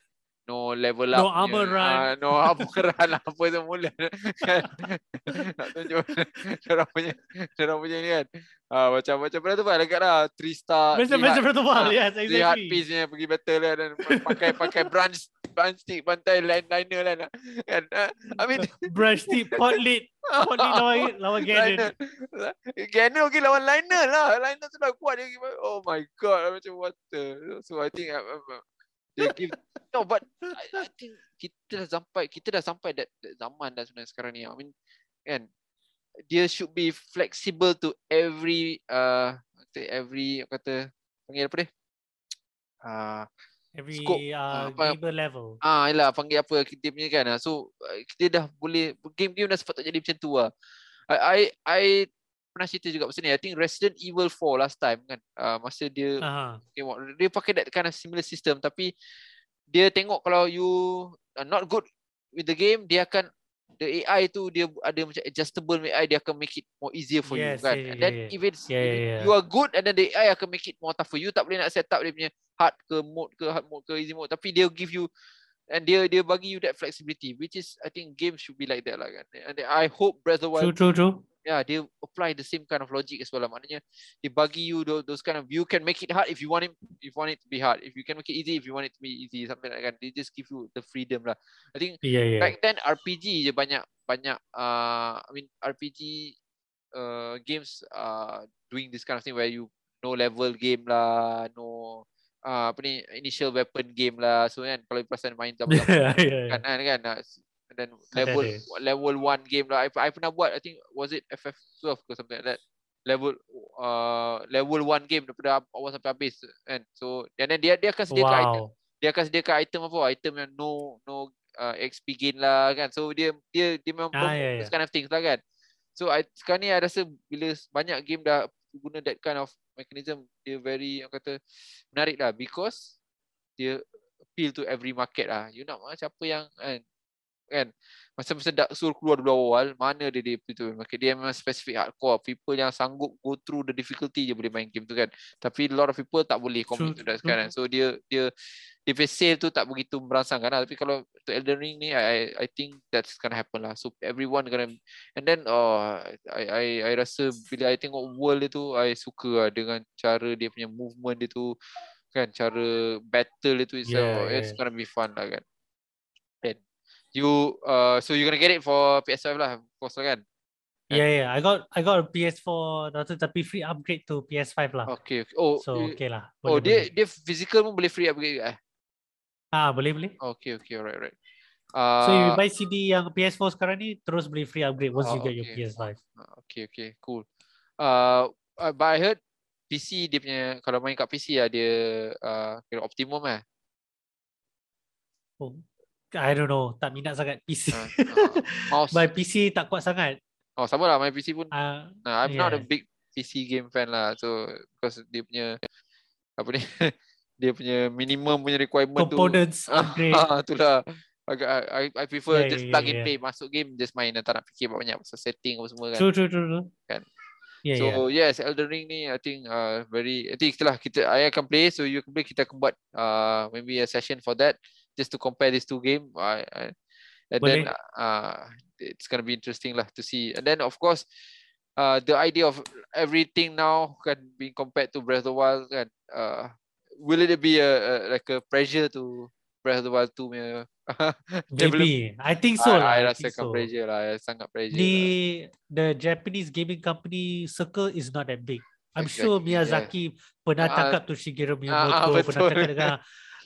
no level up no armor run uh, no armor run apa semula kan nak tunjuk cara punya cara punya ni kan uh, macam macam pada tu kan dekat lah 3 star macam macam pada tu yes exactly lihat piece nya pergi battle lah dan pakai pakai branch branch stick pantai line liner lah kan I mean branch stick pot lead pot lead lawan lawan Ganon Ganon lawan liner lah liner tu dah kuat dia oh my god macam what the so I think uh, uh, they give no but I, I think kita dah sampai kita dah sampai that, that zaman dah sebenarnya sekarang ni I mean kan dia should be flexible to every uh every kata panggil apa dia uh, every scope, uh, apa, gamer level. Ah, uh, yalah panggil apa kita punya kan. So kita dah boleh game-game dah sepatutnya jadi macam tu lah. I I, I pernah cerita juga pasal ni. I think Resident Evil 4 last time kan. Uh, masa dia uh-huh. dia pakai that kind of similar system tapi dia tengok kalau you are not good with the game dia akan the AI tu dia ada macam adjustable AI dia akan make it more easier for yes, you kan. yeah, and then yeah, if it's yeah, yeah, you are good and then the AI akan make it more tough for you. Tak boleh nak set up dia punya hard ke mode ke hard mode ke easy mode tapi dia give you and dia dia bagi you that flexibility which is I think games should be like that lah kan. And I hope Breath of the Wild true true true yeah, dia apply the same kind of logic as well lah. Maknanya dia bagi you those, those kind of you can make it hard if you want it if you want it to be hard. If you can make it easy if you want it to be easy something like that. They just give you the freedom lah. I think yeah, yeah. back then RPG je banyak banyak uh, I mean RPG uh, games uh, doing this kind of thing where you no level game lah, no uh, apa ni initial weapon game lah. So kan kalau perasan main zaman yeah, yeah, kan kan, kan then level level one game lah. I, I pernah buat I think was it FF12 ke something like that. Level uh, level one game daripada awal sampai habis kan. So and then dia dia akan sediakan wow. item. Dia akan sediakan item apa? Item yang no no uh, XP gain lah kan. So dia dia dia memang ah, yeah, yeah. kind of things lah kan. So I, sekarang ni I rasa bila banyak game dah guna that kind of mechanism dia very yang kata menarik lah because dia appeal to every market lah. You nak macam apa yang kan kan? Masa-masa Dark Soul keluar dulu awal mana dia dia itu maka dia memang spesifik hardcore. People yang sanggup go through the difficulty je boleh main game tu kan? Tapi a lot of people tak boleh commit to that sekarang. So dia dia dia sale tu tak begitu merangsangkan lah. tapi kalau to Elden Ring ni I I think that's gonna happen lah. So everyone gonna and then oh I I I rasa bila I tengok world dia tu I suka lah dengan cara dia punya movement dia tu kan? Cara battle dia tu itself. Yeah, yeah. it's gonna be fun lah kan you uh so you're gonna get it for PS5 lah, of course lah kan? Yeah, yeah. I got I got a PS4 tapi free upgrade to PS5 lah. Okay, okay. Oh, so you, okay lah. Boleh, oh, dia boleh. dia physical pun boleh free upgrade eh? Ah, boleh boleh. Okay, okay, alright, alright. Uh, so you buy CD yang PS4 sekarang ni terus beli free upgrade once uh, you get okay. your PS5. Uh, okay, okay, cool. Uh, uh, but I heard PC dia punya kalau main kat PC lah dia uh, optimum eh. Oh, I don't know, tak minat sangat PC. Uh, uh, My PC tak kuat sangat. Oh, sama lah. My PC pun. Uh, nah, I'm yeah. not a big PC game fan lah. So, because dia punya, apa ni, dia punya minimum punya requirement Components tu. Components upgrade. Ah, itulah. Agak, I, I prefer yeah, just yeah, plug yeah, and play. Masuk game, just main. Tak nak fikir banyak pasal setting apa semua kan. True, true, true. true. Kan? Yeah, so yeah. yes, Elden Ring ni I think uh, very I think itulah kita I akan play so you can play kita akan buat uh, maybe a session for that just to compare these two game. I, I, and Boleh. then uh, it's gonna be interesting lah to see. And then of course, uh, the idea of everything now can be compared to Breath of the Wild kan. Uh, will it be a, a like a pressure to Breath of the Wild 2 punya Maybe. I think so I, lah. I, I rasa so. pressure lah. Sangat pressure the, lah. The Japanese gaming company circle is not that big. I'm exactly, sure Miyazaki yeah. pernah tangkap uh, tu Shigeru Miyamoto. Uh, pernah cakap dengan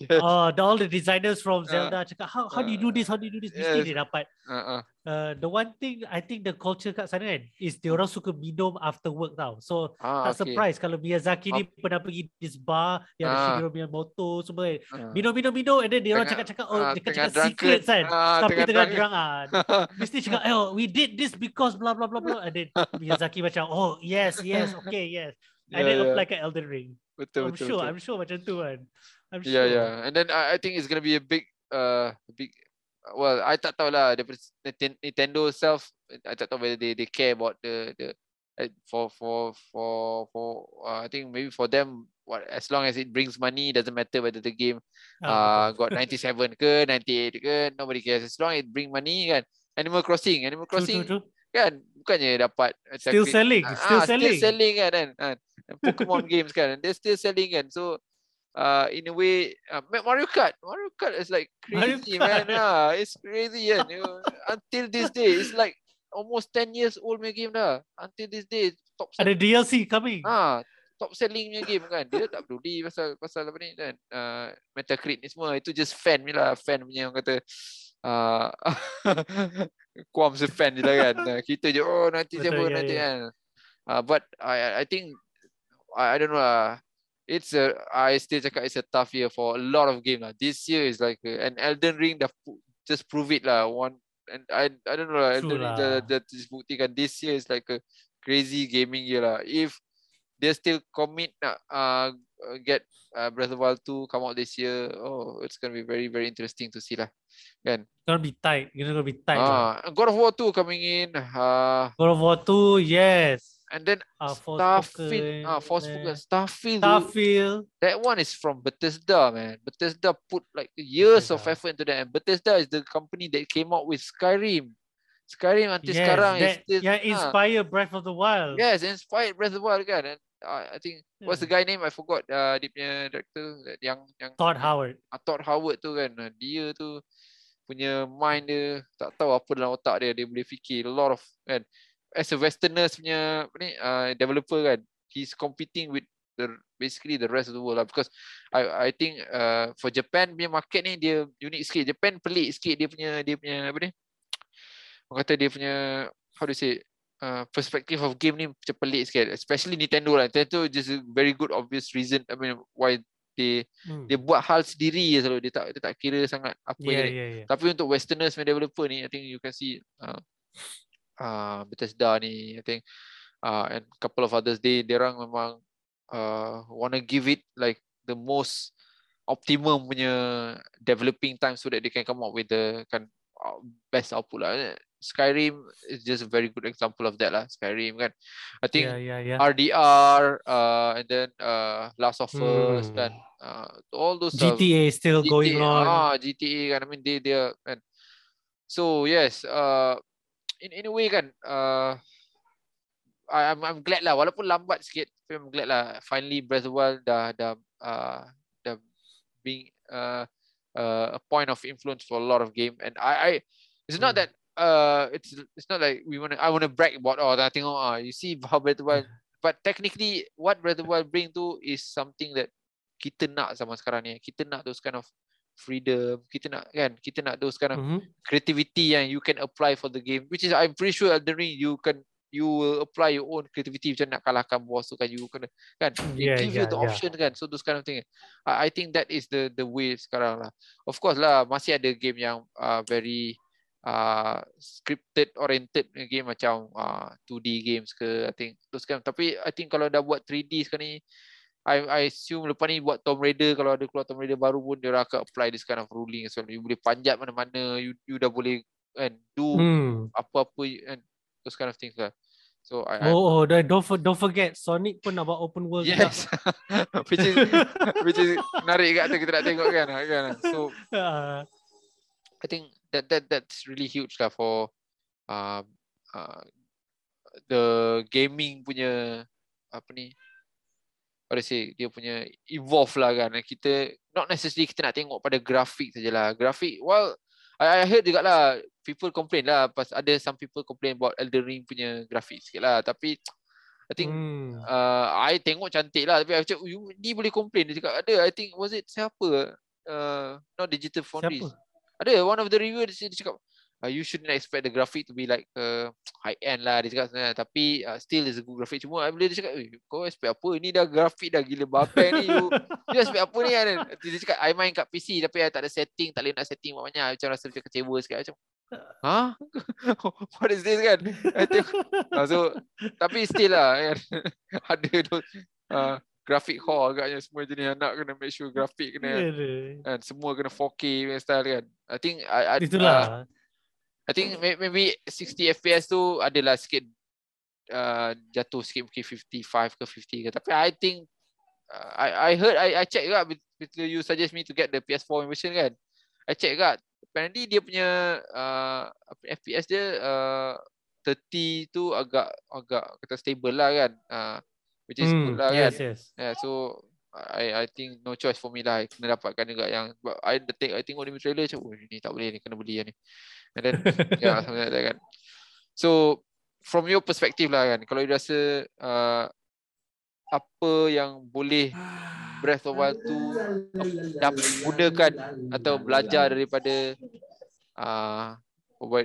oh, the, all the designers from Zelda uh, cakap, how how do you do this? How do you do this? Mesti yes. dia dapat. Uh-uh. Uh, the one thing I think the culture kat sana kan is dia orang suka minum after work tau. So ah, tak okay. surprise kalau Miyazaki ni pernah pergi this bar yang ada Shigeru Miyamoto semua kan. Uh. Minum minum minum and then dia orang cakap-cakap oh uh, dia cakap secret kan. Uh, Tapi tengah drunk ah. Mesti cakap oh we did this because blah blah blah blah and then Miyazaki macam oh yes yes okay yes. And yeah, then yeah. apply kat Elden Ring. Betul, I'm betul, sure, betul. I'm sure macam tu kan. I'm yeah, sure. yeah. And then I, I think it's gonna be a big, uh, big. Well, I tak tahu lah. The Nintendo itself, I tak tahu whether they they care about the the uh, for for for for. Uh, I think maybe for them, what as long as it brings money, doesn't matter whether the game, oh, uh, got 97 ke 98 ke, nobody cares. As long as it bring money kan. Animal Crossing, Animal Crossing. True, true, true. Kan bukannya dapat still selling, still ah, selling. Still selling kan. kan? Pokemon games kan. They're still selling kan. So uh, in a way, uh, Mario Kart. Mario Kart is like crazy, man. Yeah, it's crazy. Yeah, you know, until this day, it's like almost 10 years old punya game dah. Until this day, top Ada DLC coming. Ah, top selling punya game kan. Dia tak peduli pasal pasal apa ni kan. Uh, Metacritic ni semua itu just fan ni lah, fan punya orang kata uh, kuam se fan je lah kan. Kita je oh nanti siapa yeah, nanti yeah. kan. Uh, but I I think I, I don't know lah it's a I still cakap it's a tough year for a lot of game lah. This year is like a, an Elden Ring dah just prove it lah. One and I I don't know lah. Elden Ring dah, dah just buktikan this year is like a crazy gaming year lah. If they still commit nak uh, get uh, Breath of Wild 2 come out this year, oh it's gonna be very very interesting to see lah. Kan? Gonna be tight. Gonna be tight. Ah, lah. God of War 2 coming in. Uh, God of War 2, yes. And then uh, Starfield, ah, uh, Forspoken, Starfield, Starfield. That one is from Bethesda, man. Bethesda put like years Bethesda. of effort into that. And Bethesda is the company that came out with Skyrim. Skyrim until yes, sekarang that, is still, yeah, inspired uh, Breath of the Wild. Yes, inspired Breath of the Wild kan. And uh, I think yeah. what's the guy name? I forgot. Uh, dia punya director yang yang Todd Howard. Uh, Todd Howard tu kan. Dia tu punya mind dia tak tahu apa dalam otak dia. Dia boleh fikir a lot of kan as a westerners punya apa ni uh, developer kan he's competing with the basically the rest of the world lah. Because I I think uh, for Japan punya market ni dia unik sikit. Japan pelik sikit dia punya dia punya apa ni orang kata dia punya how to say uh, perspective of game ni macam pelik sikit. Especially Nintendo lah. Nintendo just a very good obvious reason I mean why dia hmm. dia buat hal sendiri je selalu. Dia tak dia tak kira sangat apa yeah, yang yeah, yeah. tapi untuk westerners punya developer ni I think you can see uh, uh, Bethesda ni I think uh, and couple of others they they orang memang uh, want to give it like the most optimum punya developing time so that they can come up with the kan best output lah. Skyrim is just a very good example of that lah. Skyrim kan. I think yeah, yeah, yeah. RDR uh, and then uh, Last of Us hmm. kan. Uh, all those GTA uh, still GTA, going on. Ah, GTA kan. I mean they they are kan. So yes, uh, in in a way kan uh, I, I'm I'm glad lah. Walaupun lambat sikit tapi I'm glad lah. Finally Breath of Wild dah dah uh, dah being uh, uh, a point of influence for a lot of game. And I I it's not hmm. that uh it's it's not like we want to I want to brag about oh that thing oh uh, you see how Breath of Wild but technically what Breath of Wild bring to is something that kita nak sama sekarang ni. Kita nak those kind of freedom kita nak kan kita nak those kind of mm-hmm. creativity yang you can apply for the game which is I'm pretty sure Elden Ring you can you will apply your own creativity macam nak kalahkan boss tu kan you kena kan yeah, give yeah, you the yeah. option kan so those kind of thing I, I think that is the the way sekarang lah of course lah masih ada game yang uh, very uh, scripted oriented game macam uh, 2D games ke I think those kind tapi I think kalau dah buat 3D sekarang ni I I assume lepas ni buat Tomb Raider kalau ada keluar Tomb Raider baru pun dia akan apply this kind of ruling so you boleh panjat mana-mana you you dah boleh kan do hmm. apa-apa kan those kind of things lah. So I Oh, oh don't for, don't forget Sonic pun nak buat open world Yes. which is which is menarik kat tu kita nak tengok kan kan. So uh. I think that that that's really huge lah for uh, uh, the gaming punya apa ni pada say dia punya evolve lah kan. Kita not necessarily kita nak tengok pada grafik sajalah. Grafik well I, I heard juga lah people complain lah. Pas ada some people complain about Elden Ring punya grafik sikit lah. Tapi I think hmm. uh, I tengok cantik lah. Tapi I cakap you ni boleh complain. Dia cakap ada I think was it siapa? Uh, not digital foundries. Ada one of the reviewer dia cakap uh, you shouldn't expect the graphic to be like uh, high end lah dia cakap sebenarnya tapi uh, still is a good graphic cuma bila dia cakap kau expect apa ni dah grafik dah gila bapak ni you, you expect apa ni kan dia cakap I main kat PC tapi I tak ada setting tak boleh nak setting banyak macam rasa macam kecewa sikit macam Ha? What is this kan? uh, so tapi still lah kan. ada tu uh, graphic core agaknya semua jenis anak kena make sure grafik kena yeah, kan semua kena 4K style kan. I think I, I Itulah. Uh, I think maybe 60 FPS tu adalah sikit uh, jatuh sikit mungkin 55 ke 50 ke tapi I think uh, I I heard I I check juga bila you suggest me to get the PS4 version kan I check juga apparently dia punya uh, FPS dia uh, 30 tu agak agak kata stable lah kan uh, which is hmm, good lah yes, kan yes. yeah so I I think no choice for me lah. I kena dapatkan juga yang I think I tengok ni trailer macam oh ni tak boleh ni kena beli ni. And then yeah something like that kan. So from your perspective lah kan kalau you rasa uh, apa yang boleh Breath of Wild tu dapat gunakan atau belajar daripada uh,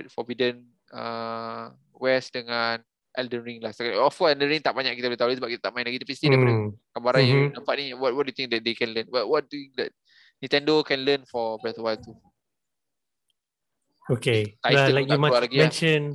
Forbidden uh, West dengan Elden Ring lah. Of course Elden Ring tak banyak kita boleh tahu sebab kita tak main lagi tapi still hmm. daripada gambaran mm-hmm. yang nampak ni what what do you think that they can learn? What what do you think that Nintendo can learn for Breath of Wild 2? Okay. Well, like you lagi, ya. mentioned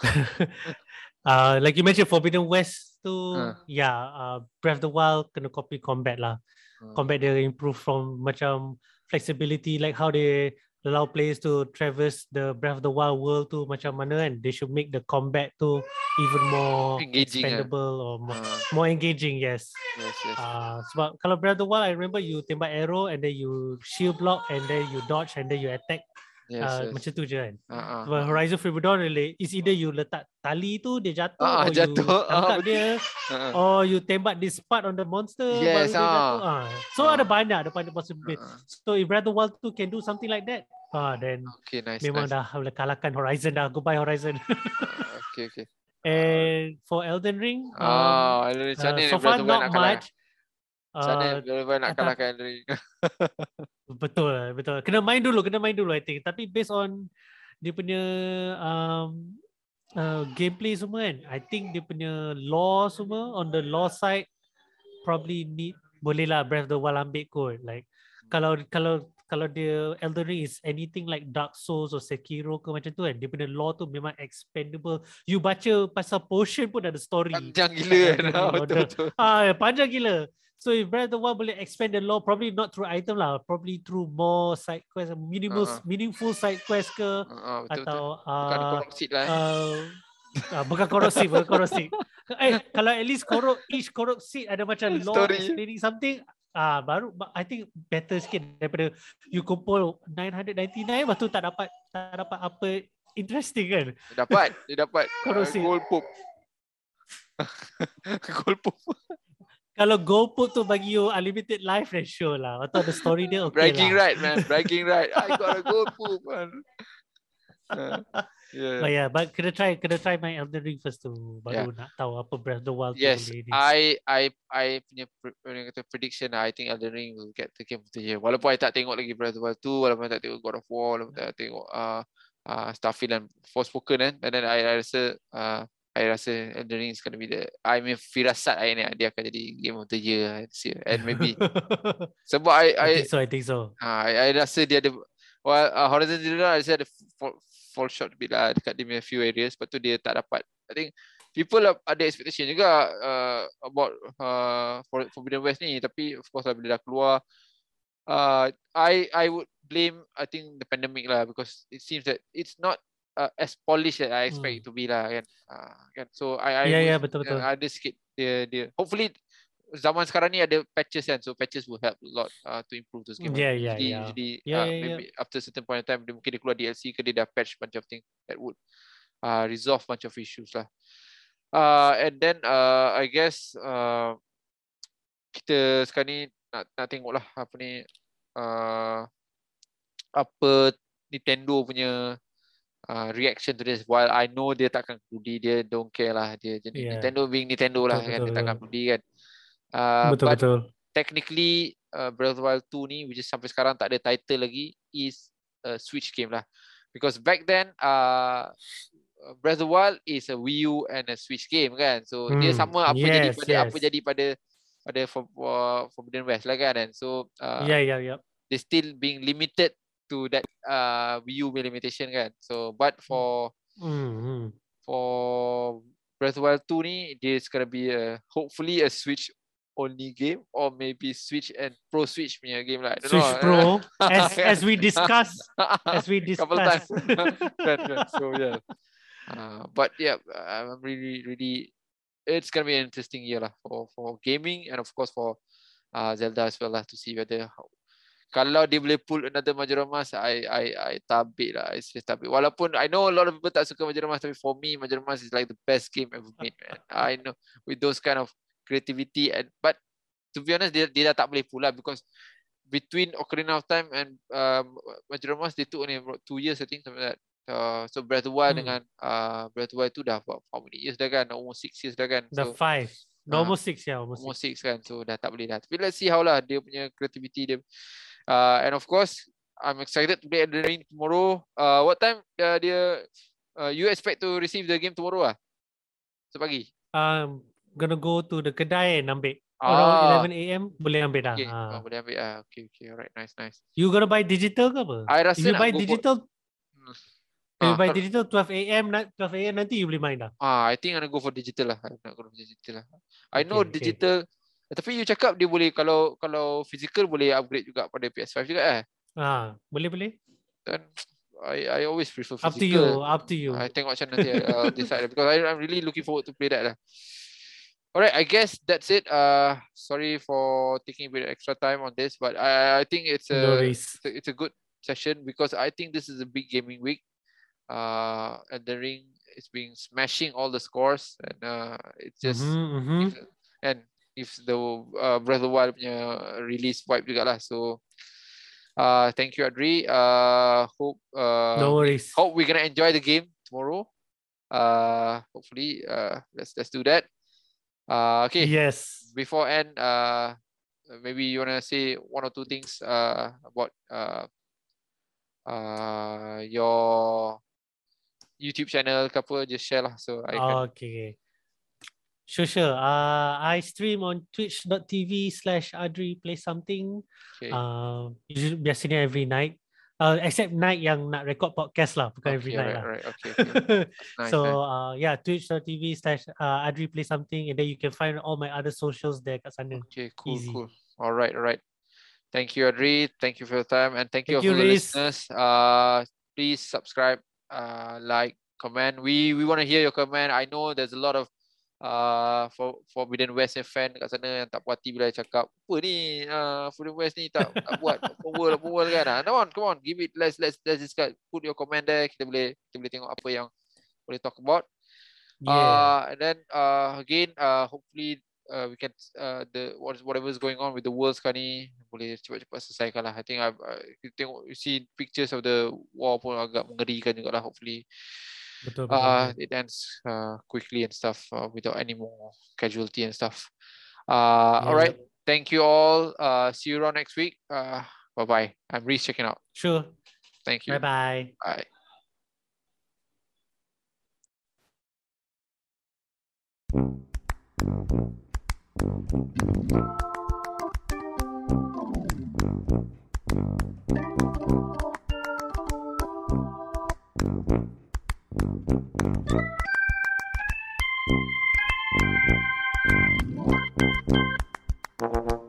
uh, like you mentioned Forbidden West tu huh. yeah, uh, Breath of the Wild kena copy combat lah. Hmm. Combat dia improve from macam flexibility like how they allow players to traverse the Breath of the Wild world tu macam mana kan they should make the combat tu even more engaging eh? expandable kan? or more, uh. more engaging yes yes, yes. Uh, sebab kalau Breath of the Wild I remember you tembak arrow and then you shield block and then you dodge and then you attack Yes, uh, yes. Macam tu je kan uh, uh, Horizon Forbidden Dawn really, Is either you letak tali tu Dia jatuh uh, Or jatuh. you tangkap uh, dia uh, Or you tembak this part on the monster Yes uh. jatuh. Uh. So uh. ada banyak Ada banyak possibility uh. So if Breath of the Wild tu Can do something like that Ah, then okay, nice, memang nice. dah boleh kalahkan Horizon dah. Goodbye Horizon. uh, okay, okay. And for Elden Ring, oh, um, Elden Ring. Uh, so far not much. Sana uh, nak kalahkan Ring. betul, betul. Kena main dulu, kena main dulu I think. Tapi based on dia punya um, uh, gameplay semua kan, I think dia punya law semua on the law side probably need boleh lah Breath of the Wild ambil kot. Like kalau kalau kalau dia Elden Ring is anything like Dark Souls or Sekiro ke macam tu kan dia punya lore tu memang expandable you baca pasal potion pun ada story panjang gila kan ah, betul, betul. ah panjang gila so if Breath of the Wild boleh expand the lore probably not through item lah probably through more side quest minimal uh-huh. meaningful side quest ke uh-huh, betul, atau betul. bukan uh, korupsi lah eh. uh, uh, bukan korupsi bukan korupsi eh kalau at least korok each korupsi ada macam lore explaining something Ah baru I think better sikit daripada you kumpul 999 lepas tu tak dapat tak dapat apa interesting kan. Dia dapat, dia dapat uh, gold poop. gold poop. Kalau poop tu bagi you unlimited life then sure lah. Atau the story dia okay Bragging lah. right man, bragging right. I got a poop man. Uh. Yeah. But yeah, but kena try, kena try my Elden Ring first tu baru yeah. nak tahu apa Breath of the Wild yes, tu boleh. Yes, I, I, I punya, punya kata prediction, I think Elden Ring will get the game of the year. Walaupun I tak tengok lagi Breath of the Wild 2, walaupun I tak tengok God of War, walaupun I tak tengok uh, uh, Starfield dan Forspoken kan, and then I, I rasa, uh, I rasa Elden Ring is going to be the, I mean firasat I ni dia akan jadi game of the year this year, and maybe sebab I, I, I think so, I think so. Uh, I, I rasa dia ada, well, uh, Horizon Zero Dawn, I rasa ada fall short a bit lah dekat dia punya few areas. Lepas tu dia tak dapat I think people ada expectation juga uh, about uh, for Forbidden West ni. Tapi of course lah bila dah keluar uh, I I would blame I think the pandemic lah because it seems that it's not uh, as polished as I expect hmm. it to be lah kan. Uh, kan. So I I yeah, yeah, betul, betul. Ada sikit dia dia. Hopefully zaman sekarang ni ada patches kan. So patches will help a lot uh, to improve those games. Yeah yeah usually, yeah usually yeah, uh, yeah, maybe yeah. after certain point in time dia mungkin dia keluar DLC ke dia dah patch bunch of thing that would uh, resolve bunch of issues lah. Uh, and then uh, I guess uh, kita sekarang ni nak, nak tengok lah apa ni uh, apa Nintendo punya uh, reaction to this while I know dia takkan peduli dia don't care lah dia jadi yeah. Nintendo being Nintendo lah betul, kan betul, dia takkan peduli kan Uh, betul but betul. Technically uh, Breath of the Wild 2 ni which is sampai sekarang tak ada title lagi is a Switch game lah. Because back then uh, Breath of the Wild is a Wii U and a Switch game kan. So hmm. dia sama apa yes, jadi pada yes. apa jadi pada pada for, for Forbidden West lah kan. And so uh, yeah yeah yeah. They still being limited to that uh, Wii U limitation kan. So but for mm-hmm. for Breath of Wild 2 ni dia gonna be a, hopefully a Switch only game or maybe Switch and Pro Switch punya game lah. Switch know. Pro as as we discuss as we discuss. Couple times. so yeah. Uh, but yeah, I'm really really it's gonna be an interesting year lah for for gaming and of course for uh, Zelda as well lah to see whether kalau dia boleh pull another Majora Mask, I I I tabik lah. I just tabik. Walaupun I know a lot of people tak suka Majora Mask, tapi for me Majora Mask is like the best game ever made, man. I know with those kind of creativity and but to be honest dia, dia dah tak boleh pula because between Ocarina of Time and um, Majora's Mask they took only about two years I think something like that. Uh, so Breath of the Wild hmm. dengan uh, Breath of the Wild tu dah about how many years dah kan? Almost six years dah kan? Dah so, five. Uh, almost six ya. Yeah, almost, almost six. six kan. So dah tak boleh dah. Tapi let's see how lah dia punya creativity dia. Uh, and of course, I'm excited to play Elden Ring tomorrow. Uh, what time uh, dia uh, you expect to receive the game tomorrow ah? Sepagi. Um, gonna go to the kedai and ambil. Ah. Around 11 AM boleh ambil dah. Okay. Ah. Oh, boleh ambil ah. Okay, okay. Alright, nice, nice. You gonna buy digital ke apa? I rasa If you buy digital, for... Hmm. If you buy digital 12 AM 12 AM nanti you boleh main dah. Ah, I think I'm gonna go for digital lah. I'm go for digital lah. I know okay, digital okay. Tapi you cakap dia boleh kalau kalau physical boleh upgrade juga pada PS5 juga eh. Ah, boleh boleh. Then I I always prefer physical. Up to you, up to you. I tengok macam nanti uh, decide because I I'm really looking forward to play that lah. Alright, I guess that's it. Uh, sorry for taking a bit of extra time on this, but I I think it's a, no it's a it's a good session because I think this is a big gaming week uh, and the ring is being smashing all the scores and uh, it's just mm-hmm, mm-hmm. And if the uh, Breath of the Wild punya release wipe juga lah. So uh, thank you Adri. Uh, hope uh, no worries. hope we're gonna enjoy the game tomorrow. Uh, hopefully uh, let's let's do that. Uh, okay. Yes. Before end uh, maybe you wanna say one or two things uh, about uh, uh, your YouTube channel ke apa just share lah. So I can okay Sure, sure. Uh, I stream on twitch.tv slash Adri play something. Okay. Uh, usually, biasanya every night. Uh, except night yang nak record podcast lah. Bukan okay, every night right, lah. Right, okay, okay. nice, so, nice. Uh, yeah, twitch.tv slash uh, Adri play something. And then you can find all my other socials there kat sana. Okay, cool, Easy. cool. All right, all right. Thank you, Adri. Thank you for your time. And thank, thank you, you for the listeners. Uh, please subscribe, uh, like, comment. We we want to hear your comment. I know there's a lot of uh for Forbidden West fan kat sana yang tak puas hati bila cakap apa ni? Uh, Forbidden West ni tak tak buat open world open world kan? Ah come on come on give it let's let's let's discuss put your comment there kita boleh kita boleh tengok apa yang boleh talk about. Yeah. uh and then uh again uh hopefully uh, we can uh, the whatever is going on with the world sekarang ni boleh cepat-cepat selesaikan lah. I think I've uh, you tengok you see pictures of the war pun agak mengerikan juga lah hopefully Betul, betul, uh, it ends uh, quickly and stuff uh, without any more casualty and stuff. Uh, yeah. All right. Thank you all. Uh, see you around next week. Uh, bye bye. I'm Reese checking out. Sure. Thank you. Bye bye. Bye. Thank you.